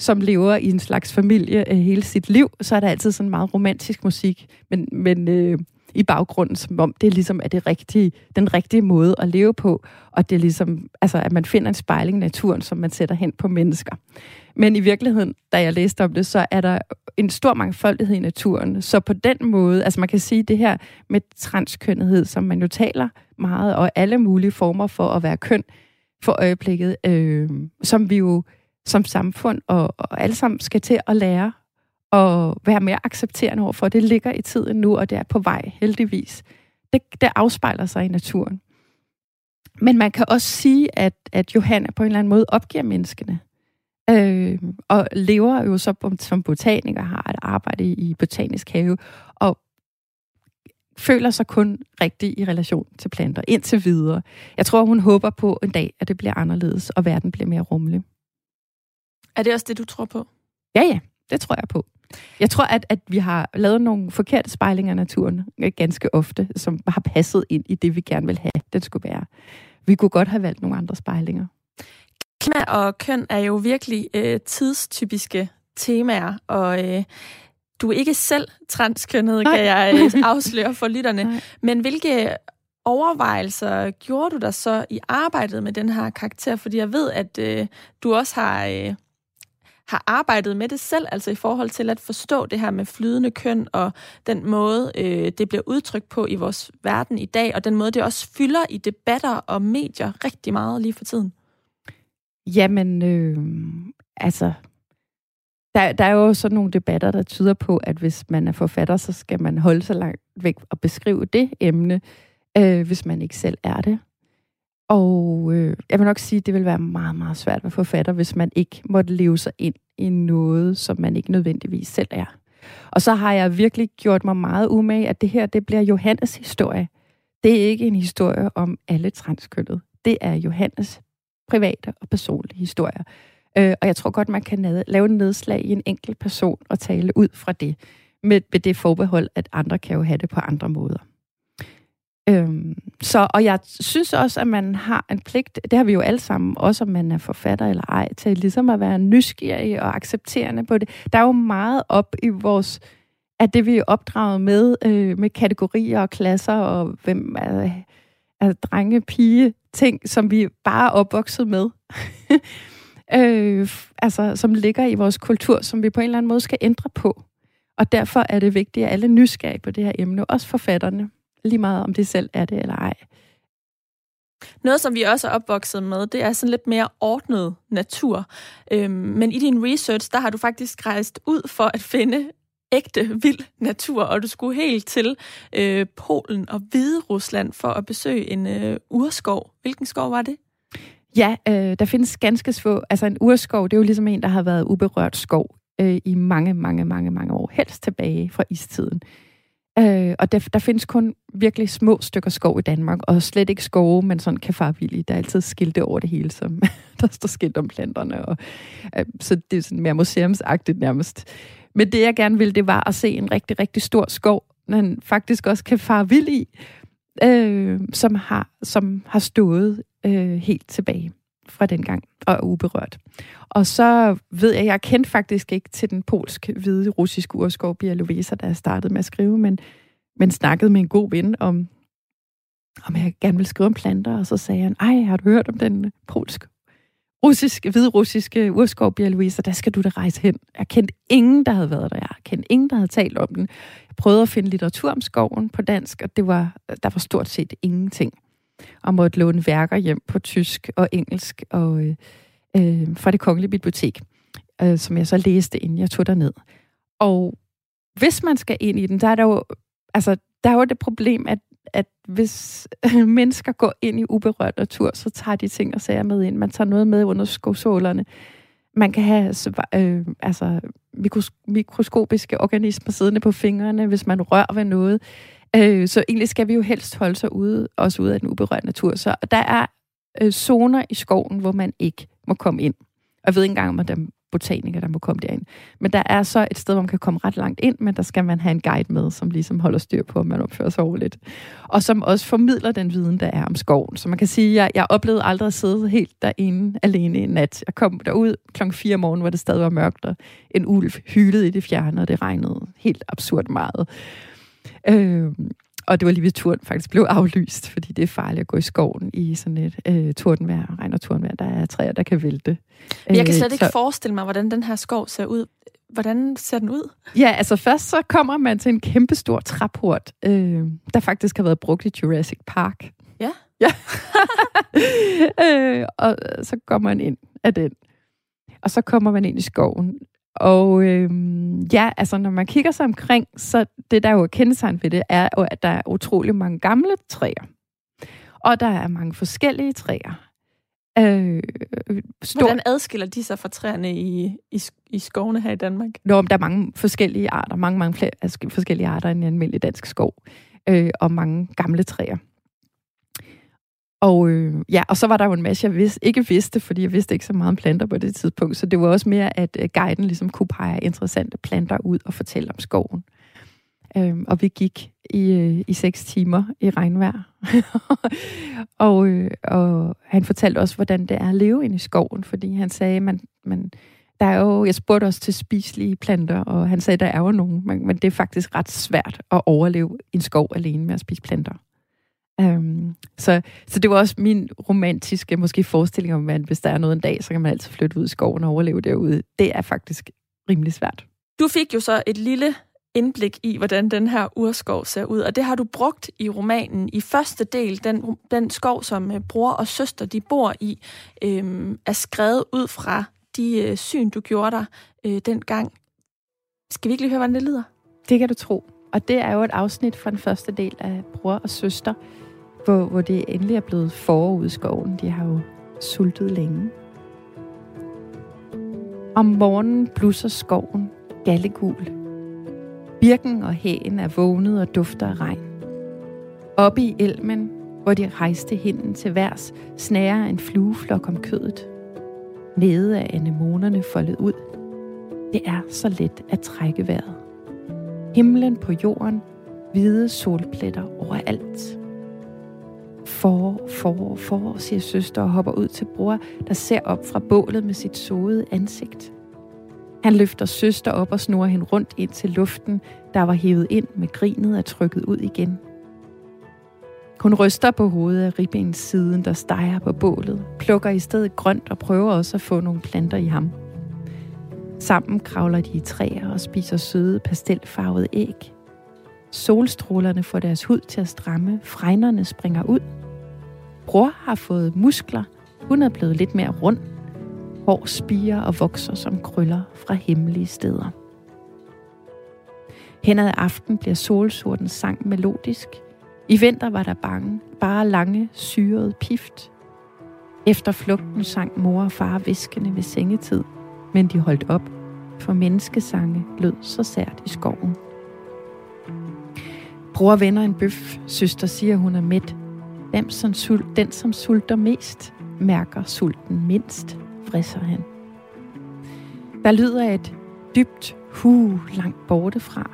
som lever i en slags familie øh, hele sit liv, så er der altid sådan meget romantisk musik, men, men øh, i baggrunden, som om det ligesom er det rigtige, den rigtige måde at leve på, og det er ligesom, altså, at man finder en spejling i naturen, som man sætter hen på mennesker. Men i virkeligheden, da jeg læste om det, så er der en stor mangfoldighed i naturen. Så på den måde, altså man kan sige det her med transkønnethed, som man jo taler meget, og alle mulige former for at være køn for øjeblikket, øh, som vi jo som samfund og, og alle sammen skal til at lære at være mere accepterende overfor. Det ligger i tiden nu, og det er på vej, heldigvis. Det, det afspejler sig i naturen. Men man kan også sige, at, at Johanna på en eller anden måde opgiver menneskene. Øh, og lever jo så som botaniker, har et arbejde i, i botanisk have, og føler sig kun rigtig i relation til planter indtil videre. Jeg tror, hun håber på en dag, at det bliver anderledes, og verden bliver mere rummelig. Er det også det, du tror på? Ja, ja, det tror jeg på. Jeg tror, at, at vi har lavet nogle forkerte spejlinger af naturen ganske ofte, som har passet ind i det, vi gerne vil have, den skulle være. Vi kunne godt have valgt nogle andre spejlinger. Klima og køn er jo virkelig øh, tidstypiske temaer, og øh, du er ikke selv transkønnet, Nej. kan jeg øh, afsløre for lytterne. Nej. Men hvilke overvejelser gjorde du der så i arbejdet med den her karakter? Fordi jeg ved, at øh, du også har... Øh, har arbejdet med det selv, altså i forhold til at forstå det her med flydende køn og den måde, øh, det bliver udtrykt på i vores verden i dag, og den måde, det også fylder i debatter og medier rigtig meget lige for tiden? Jamen, øh, altså, der, der er jo sådan nogle debatter, der tyder på, at hvis man er forfatter, så skal man holde sig langt væk og beskrive det emne, øh, hvis man ikke selv er det. Og øh, jeg vil nok sige, at det vil være meget, meget svært at forfatter, hvis man ikke måtte leve sig ind i noget, som man ikke nødvendigvis selv er. Og så har jeg virkelig gjort mig meget umage, at det her, det bliver Johannes historie. Det er ikke en historie om alle transkønnet. Det er Johannes private og personlige historier. Øh, og jeg tror godt, man kan lave en nedslag i en enkelt person og tale ud fra det, med, med det forbehold, at andre kan jo have det på andre måder. Øhm, så, og jeg synes også, at man har en pligt, det har vi jo alle sammen, også om man er forfatter eller ej, til ligesom at være nysgerrig og accepterende på det. Der er jo meget op i vores, at det vi er opdraget med, øh, med kategorier og klasser, og hvem er, er drenge, pige, ting, som vi bare er opvokset med. øh, altså, som ligger i vores kultur, som vi på en eller anden måde skal ændre på. Og derfor er det vigtigt, at alle er nysgerrige på det her emne, også forfatterne lige meget om det selv er det eller ej. Noget, som vi også er opvokset med, det er sådan lidt mere ordnet natur. Øhm, men i din research, der har du faktisk rejst ud for at finde ægte, vild natur, og du skulle helt til øh, Polen og Hvide Rusland for at besøge en øh, urskov. Hvilken skov var det? Ja, øh, der findes ganske få. Altså en urskov, det er jo ligesom en, der har været uberørt skov øh, i mange, mange, mange, mange år. Helst tilbage fra istiden. Øh, og der, der findes kun virkelig små stykker skov i Danmark, og slet ikke skove, men sådan kafarvillige. Der er altid skilte over det hele, som der står skilt om planterne. Og, øh, så det er sådan mere museumsagtigt nærmest. Men det, jeg gerne ville, det var at se en rigtig, rigtig stor skov, man faktisk også kan fare vild i, øh, som, har, som har stået øh, helt tilbage fra den gang og er uberørt. Og så ved jeg, jeg kendte faktisk ikke til den polsk-hvide russiske urskov Bialovesa, da jeg startede med at skrive, men, men snakkede med en god ven om, om jeg gerne ville skrive om planter, og så sagde han, ej, har du hørt om den polsk russiske, hvidrussiske urskov Bialovesa, der skal du da rejse hen. Jeg kendte ingen, der havde været der. Jeg kendte ingen, der havde talt om den. Jeg prøvede at finde litteratur om skoven på dansk, og det var, der var stort set ingenting og måtte låne værker hjem på tysk og engelsk og øh, øh, fra det kongelige bibliotek, øh, som jeg så læste, inden jeg tog ned. Og hvis man skal ind i den, der er der jo, altså, der er jo det problem, at, at hvis mennesker går ind i uberørt natur, så tager de ting og sager med ind. Man tager noget med under skosålerne. Man kan have øh, altså, mikros- mikroskopiske organismer siddende på fingrene, hvis man rører ved noget. Øh, så egentlig skal vi jo helst holde sig ude, også ude af den uberørte natur. Så der er øh, zoner i skoven, hvor man ikke må komme ind. Og jeg ved ikke engang, om der er botanikere, der må komme derind. Men der er så et sted, hvor man kan komme ret langt ind, men der skal man have en guide med, som ligesom holder styr på, om man opfører sig ordentligt. Og som også formidler den viden, der er om skoven. Så man kan sige, at jeg, jeg oplevede aldrig at sidde helt derinde alene en nat. Jeg kom derud klokken 4 om morgenen, hvor det stadig var mørkt, og en ulv hylede i det fjerne, og det regnede helt absurd meget. Øh, og det var lige ved turen faktisk blev aflyst, fordi det er farligt at gå i skoven i sådan et øh, tordenvejr, regn og tordenvejr. Der er træer, der kan vælte. Men jeg kan slet øh, ikke så, forestille mig, hvordan den her skov ser ud. Hvordan ser den ud? Ja, altså først så kommer man til en kæmpestor traphort, øh, der faktisk har været brugt i Jurassic Park. Ja? Ja. øh, og så går man ind af den. Og så kommer man ind i skoven. Og øh, ja, altså når man kigger sig omkring, så det der jo er kendetegn ved det, er jo, at der er utrolig mange gamle træer. Og der er mange forskellige træer. Øh, stor... Hvordan adskiller de sig fra træerne i, i, i skovene her i Danmark? Nå, der er mange forskellige arter, mange, mange flere, altså forskellige arter end i en almindelig dansk skov, øh, og mange gamle træer. Og øh, ja, og så var der jo en masse, jeg vidste, ikke vidste, fordi jeg vidste ikke så meget om planter på det tidspunkt. Så det var også mere, at øh, guiden ligesom kunne pege interessante planter ud og fortælle om skoven. Øhm, og vi gik i, øh, i seks timer i regnvejr. og, øh, og han fortalte også, hvordan det er at leve inde i skoven, fordi han sagde, man, man, der er jo, jeg spurgte også til spiselige planter, og han sagde, der er jo nogen, men, men det er faktisk ret svært at overleve i en skov alene med at spise planter. Um, så, så det var også min romantiske måske forestilling om, at hvis der er noget en dag, så kan man altid flytte ud i skoven og overleve derude. Det er faktisk rimelig svært. Du fik jo så et lille indblik i, hvordan den her urskov ser ud, og det har du brugt i romanen. I første del, den, den skov, som øh, bror og søster de bor i, øhm, er skrevet ud fra de øh, syn, du gjorde dig øh, dengang. Skal vi ikke lige høre, hvordan det lyder? Det kan du tro. Og det er jo et afsnit fra den første del af bror og søster, hvor, hvor det endelig er blevet forud i skoven. De har jo sultet længe. Om morgenen blusser skoven gallegul. Birken og hæen er vågnet og dufter af regn. Oppe i elmen, hvor de rejste hinden til værs, snærer en flueflok om kødet. Nede af anemonerne foldet ud. Det er så let at trække vejret. Himlen på jorden, hvide solpletter overalt. For, for, for, siger søster og hopper ud til bror, der ser op fra bålet med sit såede ansigt. Han løfter søster op og snor hende rundt ind til luften, der var hævet ind med grinet og trykket ud igen. Hun ryster på hovedet af ribbens siden, der steger på bålet, plukker i stedet grønt og prøver også at få nogle planter i ham. Sammen kravler de i træer og spiser søde pastelfarvede æg. Solstrålerne får deres hud til at stramme, fregnerne springer ud. Bror har fået muskler, hun er blevet lidt mere rund. Hår spiger og vokser som krøller fra hemmelige steder. Hen ad aften bliver solsortens sang melodisk. I vinter var der bange, bare lange, syrede pift. Efter flugten sang mor og far viskende ved sengetid, men de holdt op, for menneskesange lød så sært i skoven. Bror vender en bøf, søster siger, hun er mæt. Hvem som sult, den, som sulter mest, mærker sulten mindst, frisser han. Der lyder et dybt hu langt borte fra,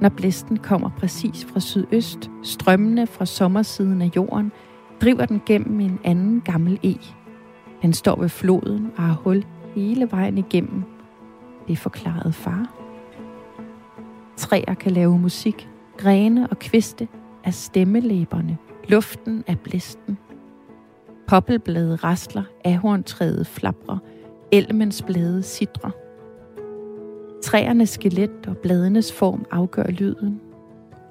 når blæsten kommer præcis fra sydøst, strømmende fra sommersiden af jorden, driver den gennem en anden gammel e. Den står ved floden og har hul hele vejen igennem. Det forklarede far. Træer kan lave musik, grene og kviste af stemmelæberne, luften er blæsten. Poppelblade rasler, ahorntræet flabrer, elmens blade sidrer. Træernes skelet og bladenes form afgør lyden.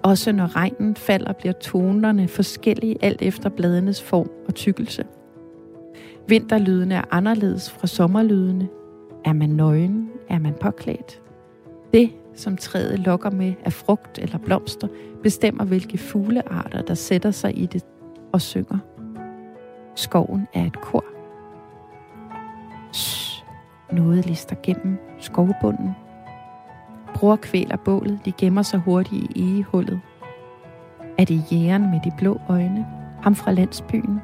Også når regnen falder, bliver tonerne forskellige alt efter bladenes form og tykkelse. Vinterlydene er anderledes fra sommerlydene. Er man nøgen? Er man påklædt? Det, som træet lokker med af frugt eller blomster, bestemmer hvilke fuglearter, der sætter sig i det og synger. Skoven er et kor. Shh, noget lister gennem skovbunden. Bror kvæler bålet, de gemmer sig hurtigt i egehullet. Er det jægeren med de blå øjne, ham fra landsbyen?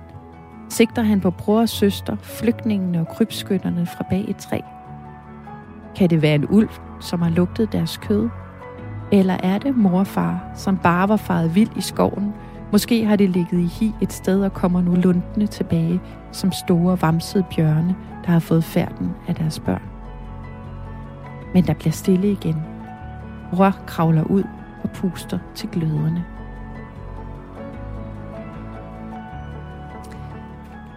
Sigter han på bror og søster, flygtningene og krybskytterne fra bag et træ? Kan det være en ulv, som har lugtet deres kød? Eller er det mor og far, som bare var faret vild i skoven? Måske har de ligget i hi et sted og kommer nu lundende tilbage som store vamsede bjørne, der har fået færden af deres børn. Men der bliver stille igen. Bror kravler ud og puster til gløderne.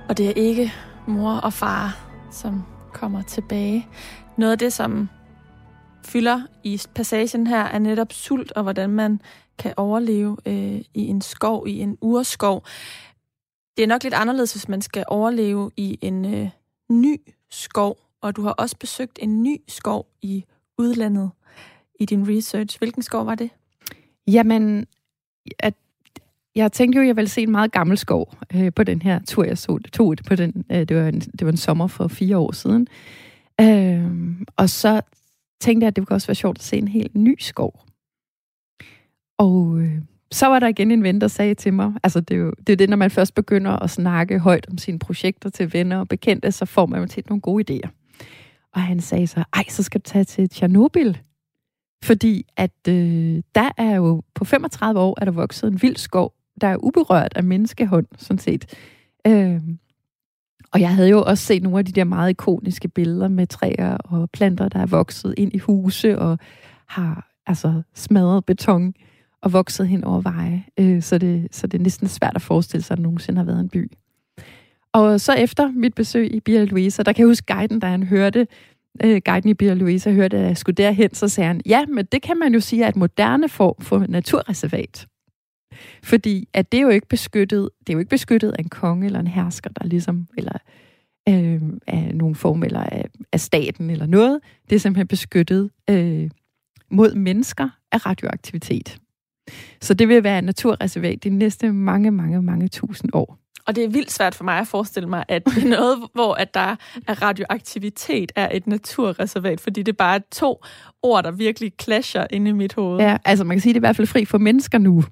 Og det er ikke mor og far, som kommer tilbage. Noget af det, som fylder i passagen her, er netop sult, og hvordan man kan overleve øh, i en skov, i en urskov. Det er nok lidt anderledes, hvis man skal overleve i en øh, ny skov, og du har også besøgt en ny skov i udlandet i din research. Hvilken skov var det? Jamen, at jeg tænkte jo, at jeg ville se en meget gammel skov øh, på den her tur, jeg så, tog på den. Øh, det, var en, det var en sommer for fire år siden. Øhm, og så tænkte jeg, at det kunne også være sjovt at se en helt ny skov. Og øh, så var der igen en ven, der sagde til mig, altså det er jo det, er det, når man først begynder at snakke højt om sine projekter til venner og bekendte, så får man jo tit nogle gode idéer. Og han sagde så, ej, så skal du tage til Tjernobyl. Fordi at øh, der er jo på 35 år, er der vokset en vild skov, der er uberørt af menneskehånd, sådan set. Øh, og jeg havde jo også set nogle af de der meget ikoniske billeder med træer og planter, der er vokset ind i huse og har altså smadret beton og vokset hen over veje. Øh, så, det, så det er næsten svært at forestille sig, at der nogensinde har været en by. Og så efter mit besøg i Bia Luisa, der kan jeg huske guiden, der han hørte, øh, guiden i Bia Luisa hørte, at jeg skulle derhen, så sagde han, ja, men det kan man jo sige er et moderne form for naturreservat. Fordi at det er jo ikke beskyttet, det er jo ikke beskyttet af en konge eller en hersker, der ligesom, eller øh, af nogen form, eller af, af staten eller noget. Det er simpelthen beskyttet øh, mod mennesker af radioaktivitet. Så det vil være et naturreservat de næste mange, mange, mange tusind år. Og det er vildt svært for mig at forestille mig, at det er noget, hvor at der er radioaktivitet er et naturreservat, fordi det er bare to ord, der virkelig clasher inde i mit hoved. Ja, altså man kan sige, at det er i hvert fald fri for mennesker nu.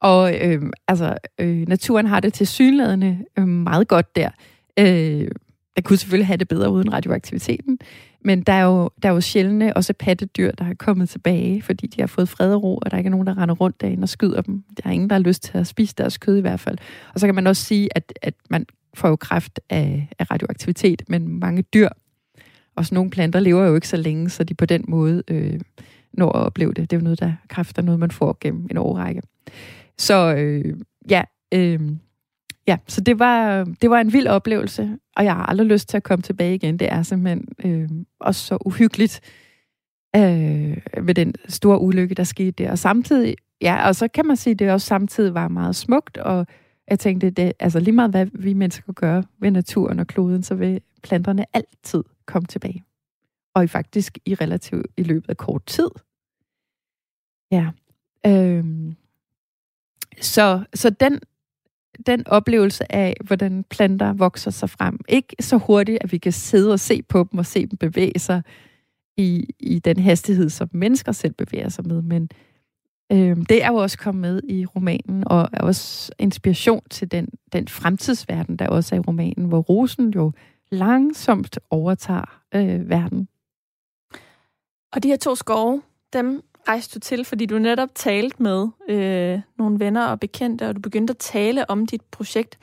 Og øh, altså, øh, naturen har det til synlædende øh, meget godt der. Øh, der kunne selvfølgelig have det bedre uden radioaktiviteten, men der er jo, der er jo sjældne også pattedyr, der er kommet tilbage, fordi de har fået fred og ro, og der er ikke nogen, der render rundt derinde og skyder dem. Der er ingen, der har lyst til at spise deres kød i hvert fald. Og så kan man også sige, at, at man får jo kræft af, af radioaktivitet, men mange dyr, også nogle planter, lever jo ikke så længe, så de på den måde øh, når at opleve det. Det er jo noget, der kræfter noget, man får gennem en årrække. Så øh, ja, øh, ja, så det var, det var en vild oplevelse, og jeg har aldrig lyst til at komme tilbage igen. Det er simpelthen øh, også så uhyggeligt øh, ved den store ulykke, der skete der. Og samtidig, ja, og så kan man sige, at det også samtidig var meget smukt, og jeg tænkte, det, altså lige meget hvad vi mennesker gør ved naturen og kloden, så vil planterne altid komme tilbage. Og i faktisk i relativt i løbet af kort tid. Ja. Øh, så, så den, den oplevelse af, hvordan planter vokser sig frem, ikke så hurtigt, at vi kan sidde og se på dem og se dem bevæge sig i, i den hastighed, som mennesker selv bevæger sig med, men øh, det er jo også kommet med i romanen, og er også inspiration til den, den fremtidsverden, der også er i romanen, hvor rosen jo langsomt overtager øh, verden. Og de her to skove, dem rejste du til, fordi du netop talte med øh, nogle venner og bekendte, og du begyndte at tale om dit projekt.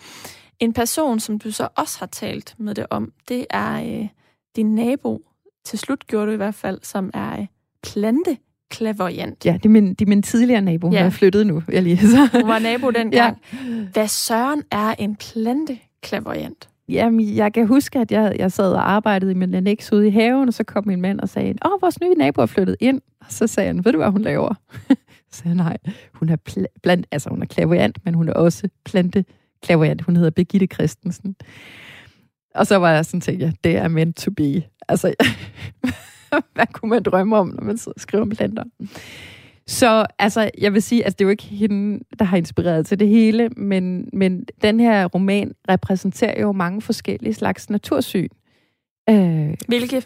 En person, som du så også har talt med det om, det er øh, din nabo. Til slut gjorde du i hvert fald, som er øh, plante klaverjant. Ja, det er min, det er min tidligere nabo. Ja. er flyttet nu, jeg lige så. Hun var nabo dengang. Ja. Hvad søren er en plante klaverjant? Jamen, jeg kan huske, at jeg, jeg sad og arbejdede i min annex ude i haven, og så kom min mand og sagde, åh, vores nye nabo er flyttet ind. Og så sagde han, ved du, hvad hun laver? så sagde nej, hun er pl- blandt, altså hun er klaviant, men hun er også plante klaverant. Hun hedder Birgitte Christensen. Og så var jeg sådan, tænkte jeg, det er meant to be. Altså, hvad kunne man drømme om, når man sidder og skriver om planter? Så altså, jeg vil sige, altså det er jo ikke hende, der har inspireret til det hele, men, men den her roman repræsenterer jo mange forskellige slags natursyn. Øh, Hvilke?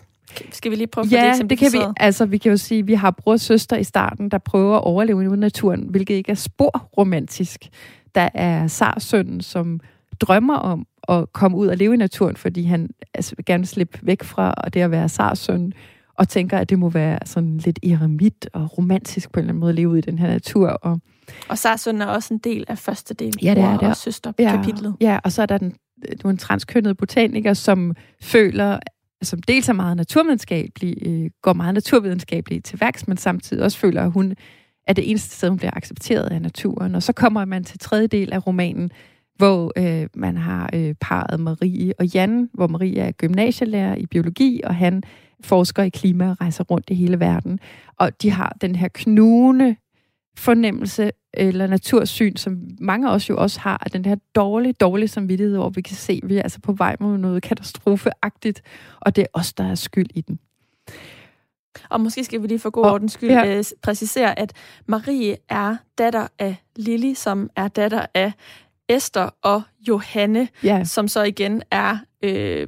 Skal vi lige prøve at ja, det, det kan vi. Altså, vi kan jo sige, at vi har bror og søster i starten, der prøver at overleve i naturen, hvilket ikke er spor romantisk. Der er Sarsønnen, som drømmer om at komme ud og leve i naturen, fordi han altså, vil gerne slippe væk fra det at være Sarsøn, og tænker, at det må være sådan lidt eremit og romantisk på en eller anden måde at leve ud i den her natur. Og, og Sarsøn er også en del af første del, ja, det er det. og søster ja, kapitlet. Ja, og så er der den, en transkønnet botaniker, som føler, som dels er meget naturvidenskabelig, øh, går meget naturvidenskabeligt til værks, men samtidig også føler, at hun er det eneste sted, hun bliver accepteret af naturen. Og så kommer man til tredje del af romanen, hvor øh, man har øh, parret Marie og Jan, hvor Marie er gymnasielærer i biologi, og han forsker i klima og rejser rundt i hele verden. Og de har den her knugende fornemmelse eller natursyn, som mange af os jo også har, at den her dårlige, dårlige samvittighed, hvor vi kan se, at vi er altså på vej mod noget katastrofeagtigt, og det er os, der er skyld i den. Og måske skal vi lige for god og, ordens skyld ja. øh, præcisere, at Marie er datter af Lili, som er datter af Esther og Johanne, ja. som så igen er øh,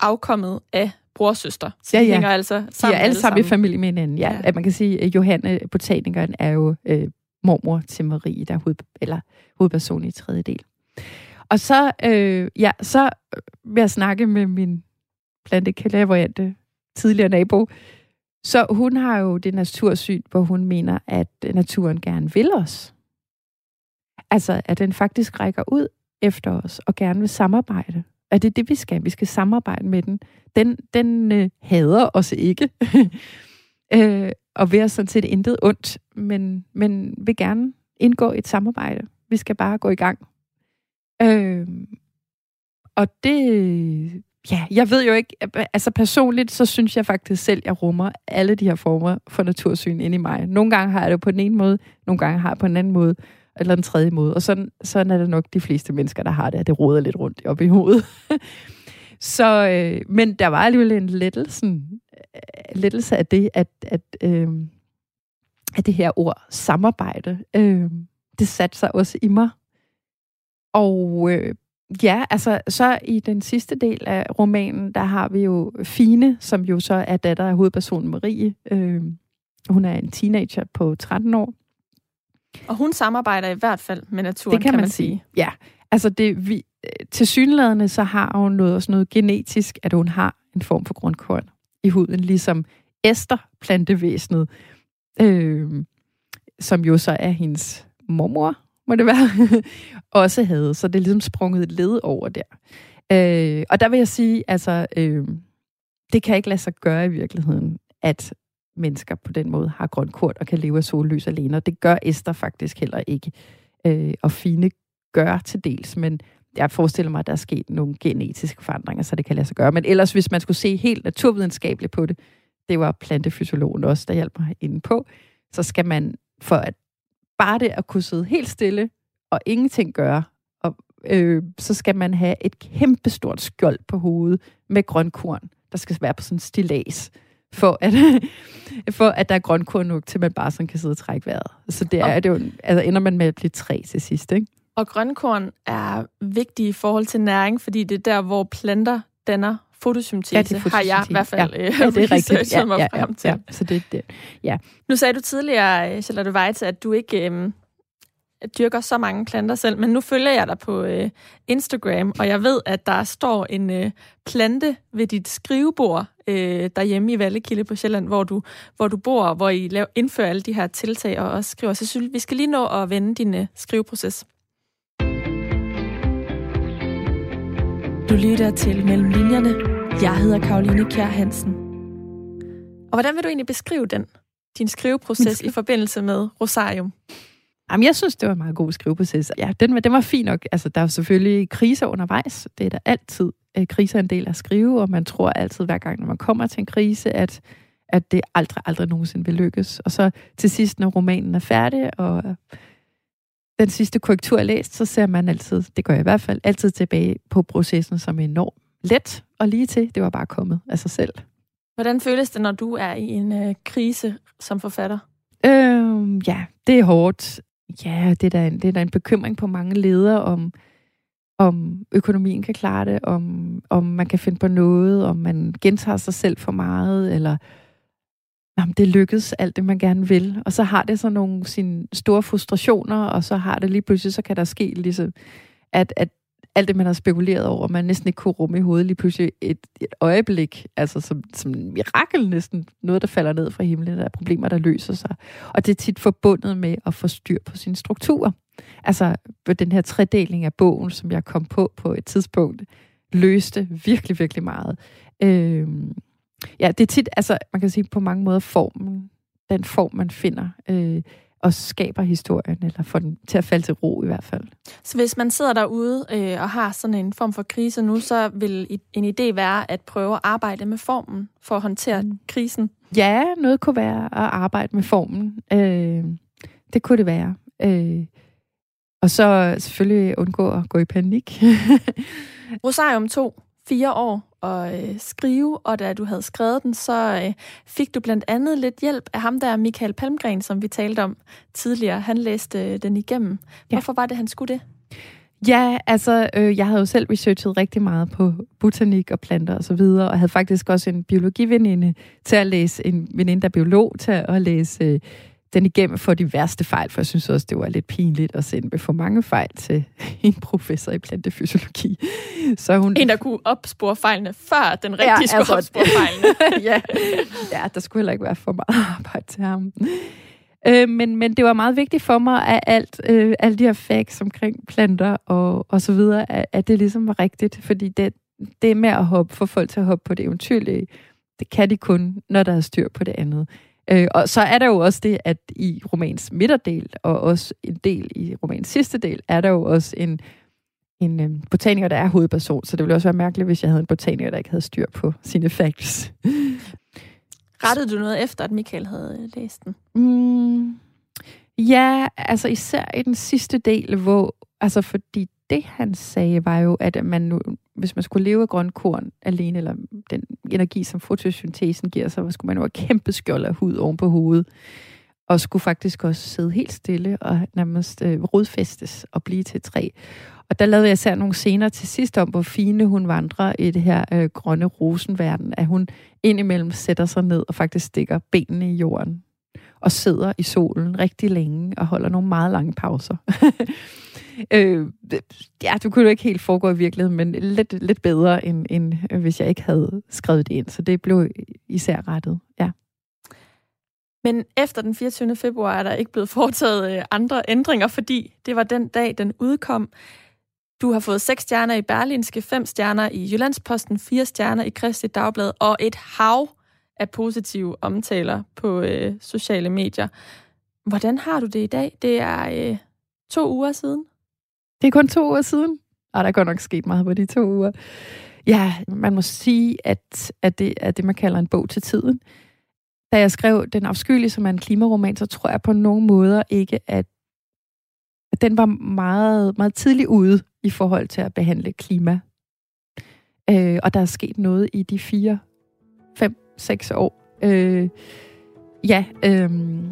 afkommet af brorsøster. Så ja, ja. de hænger altså sammen. De er alle sammen, sammen i familie med hinanden, ja. ja. At man kan sige, at Johanne, botanikeren, er jo øh, mormor til Marie, der er hoved, eller hovedperson i tredje del. Og så, øh, ja, så vil jeg snakke med min planteklaverante tidligere nabo. Så hun har jo det natursyn, hvor hun mener, at naturen gerne vil os. Altså, at den faktisk rækker ud efter os og gerne vil samarbejde. Er det det, vi skal? Vi skal samarbejde med den. Den, den øh, hader os ikke. øh, og vil sådan set intet ondt, men, men vil gerne indgå i et samarbejde. Vi skal bare gå i gang. Øh, og det... Ja, jeg ved jo ikke... Øh, altså personligt, så synes jeg faktisk selv, jeg rummer alle de her former for natursyn ind i mig. Nogle gange har jeg det på den ene måde, nogle gange har jeg på en anden måde eller den tredje måde. Og sådan, sådan er det nok de fleste mennesker, der har det, at det råder lidt rundt op i hovedet. så, øh, men der var alligevel en lettelse, lettelse af det, at, at, øh, at det her ord samarbejde, øh, det satte sig også i mig. Og øh, ja, altså så i den sidste del af romanen, der har vi jo Fine, som jo så er datter af hovedpersonen Marie. Øh, hun er en teenager på 13 år. Og hun samarbejder i hvert fald med naturen, det kan, kan man, sige. sige. Ja, altså det, vi, til synlædende så har hun noget, også noget genetisk, at hun har en form for grundkorn i huden, ligesom Esther, plantevæsenet, øh, som jo så er hendes mormor, må det være, også havde. Så det er ligesom sprunget et led over der. Øh, og der vil jeg sige, altså, øh, det kan ikke lade sig gøre i virkeligheden, at mennesker på den måde har grøn kort og kan leve af sollys alene, og det gør Esther faktisk heller ikke. Øh, og Fine gør til dels, men jeg forestiller mig, at der er sket nogle genetiske forandringer, så det kan lade sig gøre. Men ellers, hvis man skulle se helt naturvidenskabeligt på det, det var plantefysiologen også, der hjalp mig inde på, så skal man for at bare det at kunne sidde helt stille og ingenting gøre, og, øh, så skal man have et kæmpestort skjold på hovedet med grønkorn, der skal være på sådan en stilas for at, for at der er grønkorn nok til, man bare sådan kan sidde og trække vejret. Så det er, det jo, altså ender man med at blive tre til sidst, ikke? Og grønkorn er vigtige i forhold til næring, fordi det er der, hvor planter danner fotosyntese, ja, det er fotosyntese. har jeg i hvert fald ja. ja, det er rigtigt. Ja, ja, ja, ja, så det, det, ja. Nu sagde du tidligere, Charlotte Weitze, at du ikke øhm, dyrker så mange planter selv, men nu følger jeg dig på øh, Instagram, og jeg ved, at der står en øh, plante ved dit skrivebord øh, derhjemme i Vallekilde på Sjælland, hvor du, hvor du bor, hvor I laver, indfører alle de her tiltag og også skriver. Så synes, vi skal lige nå at vende din øh, skriveproces. Du lytter til Mellem Linjerne. Jeg hedder Karoline Kjær Hansen. Og hvordan vil du egentlig beskrive den, din skriveproces i forbindelse med Rosarium? Jamen, jeg synes, det var en meget god skriveproces. Ja, den, den var fin nok. Altså, der er selvfølgelig kriser undervejs. Det er der altid. Øh, kriser er en del af at skrive, og man tror altid, hver gang, når man kommer til en krise, at, at det aldrig, aldrig nogensinde vil lykkes. Og så til sidst, når romanen er færdig, og den sidste korrektur er læst, så ser man altid, det gør jeg i hvert fald, altid tilbage på processen som enormt let og lige til. Det var bare kommet af sig selv. Hvordan føles det, når du er i en øh, krise som forfatter? Øhm, ja, det er hårdt. Ja, det er, da en, det er da en bekymring på mange ledere om, om økonomien kan klare det, om, om man kan finde på noget, om man gentager sig selv for meget, eller jamen, det lykkes alt det, man gerne vil. Og så har det så nogle sine store frustrationer, og så har det lige pludselig, så kan der ske ligesom, at, at alt det, man har spekuleret over, man næsten ikke kunne rumme i hovedet lige pludselig et, et øjeblik, altså som, som en mirakel næsten, noget, der falder ned fra himlen, der er problemer, der løser sig. Og det er tit forbundet med at få styr på sine strukturer. Altså den her tredeling af bogen, som jeg kom på på et tidspunkt, løste virkelig, virkelig meget. Øh, ja, det er tit, altså man kan sige på mange måder formen, den form, man finder. Øh, og skaber historien, eller får den til at falde til ro i hvert fald. Så hvis man sidder derude øh, og har sådan en form for krise nu, så vil en idé være at prøve at arbejde med formen for at håndtere mm. krisen? Ja, noget kunne være at arbejde med formen. Øh, det kunne det være. Øh, og så selvfølgelig undgå at gå i panik. Rosarium 2 fire år at øh, skrive, og da du havde skrevet den, så øh, fik du blandt andet lidt hjælp af ham der, Michael Palmgren, som vi talte om tidligere. Han læste øh, den igennem. Ja. Hvorfor var det, han skulle det? Ja, altså, øh, jeg havde jo selv researchet rigtig meget på botanik og planter og så videre, og havde faktisk også en biologiveninde til at læse, en veninde, der er biolog, til at læse øh, den igennem for de værste fejl, for jeg synes også, det var lidt pinligt at sende for mange fejl til en professor i plantefysiologi. Så hun... En, der kunne opspore fejlene, før den rigtige ja, skulle altså, opspore fejlene. ja. ja, der skulle heller ikke være for meget arbejde til ham. Øh, men, men det var meget vigtigt for mig, at alt, øh, alle de her facts omkring planter og, og så videre, at, at det ligesom var rigtigt, fordi det, det med at hoppe, få folk til at hoppe på det eventyrlige. Det kan de kun, når der er styr på det andet. Øh, og så er der jo også det, at i romans midterdel, og også en del i romans sidste del, er der jo også en, en øh, botaniker, der er hovedperson. Så det ville også være mærkeligt, hvis jeg havde en botaniker, der ikke havde styr på sine facts. Rettede du noget efter, at Michael havde læst den? Mm, ja, altså især i den sidste del, hvor, altså fordi det, han sagde, var jo, at man nu, hvis man skulle leve af grønkorn alene, eller den energi, som fotosyntesen giver, så skulle man jo have kæmpe skjold af hud oven på hovedet, og skulle faktisk også sidde helt stille og nærmest øh, rodfæstes og blive til træ. Og der lavede jeg især nogle scener til sidst om, hvor fine hun vandrer i det her øh, grønne rosenverden, at hun indimellem sætter sig ned og faktisk stikker benene i jorden og sidder i solen rigtig længe og holder nogle meget lange pauser. øh, ja, du kunne jo ikke helt foregå i virkeligheden, men lidt, lidt bedre, end, end hvis jeg ikke havde skrevet det ind. Så det blev især rettet, ja. Men efter den 24. februar er der ikke blevet foretaget øh, andre ændringer, fordi det var den dag, den udkom. Du har fået seks stjerner i Berlinske, fem stjerner i Jyllandsposten, fire stjerner i Kristi Dagblad og et hav af positive omtaler på øh, sociale medier. Hvordan har du det i dag? Det er øh, to uger siden. Det er kun to uger siden. Og der er godt nok sket meget på de to uger. Ja, man må sige, at, at det er det, man kalder en bog til tiden. Da jeg skrev Den afskyelige, som er en klimaroman, så tror jeg på nogen måder ikke, at, at den var meget, meget tidlig ude i forhold til at behandle klima. Øh, og der er sket noget i de fire, fem, seks år. Øh, ja, øh,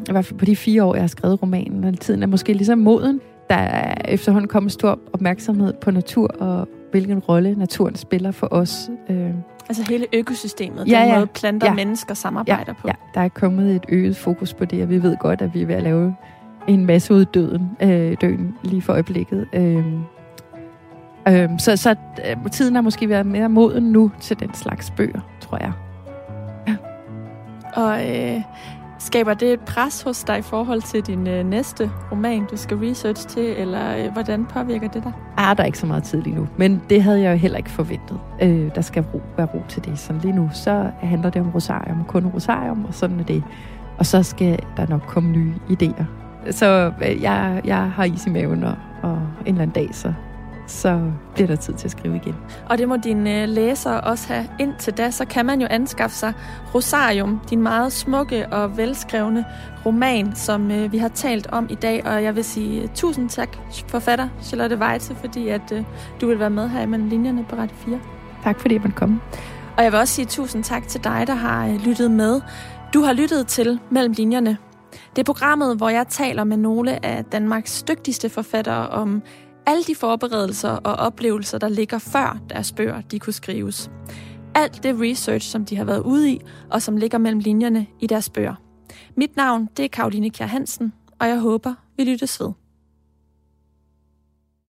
i hvert fald på de fire år, jeg har skrevet romanen, og tiden er måske ligesom moden der er efterhånden kommet stor opmærksomhed på natur og hvilken rolle naturen spiller for os. Øh, Altså hele økosystemet, ja, den ja. måde planter ja. mennesker samarbejder ja, på. Ja, der er kommet et øget fokus på det, og vi ved godt, at vi er ved at lave en masse ud døden, øh, døden lige for øjeblikket. Øh, øh, så så øh, tiden har måske været mere moden nu til den slags bøger, tror jeg. Og øh, Skaber det et pres hos dig i forhold til din øh, næste roman, du skal research til, eller øh, hvordan påvirker det dig? Ah, der er ikke så meget tid lige nu, men det havde jeg jo heller ikke forventet. Øh, der skal ro, være ro til det. Så lige nu, så handler det om Rosarium, kun Rosarium, og sådan er det. Og så skal der nok komme nye idéer. Så øh, jeg, jeg har is i maven, og, og en eller anden dag, så så bliver der tid til at skrive igen. Og det må dine øh, læsere også have indtil da, så kan man jo anskaffe sig Rosarium, din meget smukke og velskrevne roman, som øh, vi har talt om i dag. Og jeg vil sige uh, tusind tak, forfatter Charlotte Weitze, fordi at du vil være med her imellem linjerne på Radio 4. Tak fordi man kom. Og jeg vil også sige tusind tak til dig, der har lyttet med. Du har lyttet til Mellem Linjerne. Det er programmet, hvor jeg taler med nogle af Danmarks dygtigste forfattere om alle de forberedelser og oplevelser, der ligger før deres bøger, de kunne skrives. Alt det research, som de har været ude i, og som ligger mellem linjerne i deres bøger. Mit navn, det er Karoline Kjær Hansen, og jeg håber, vi lyttes ved.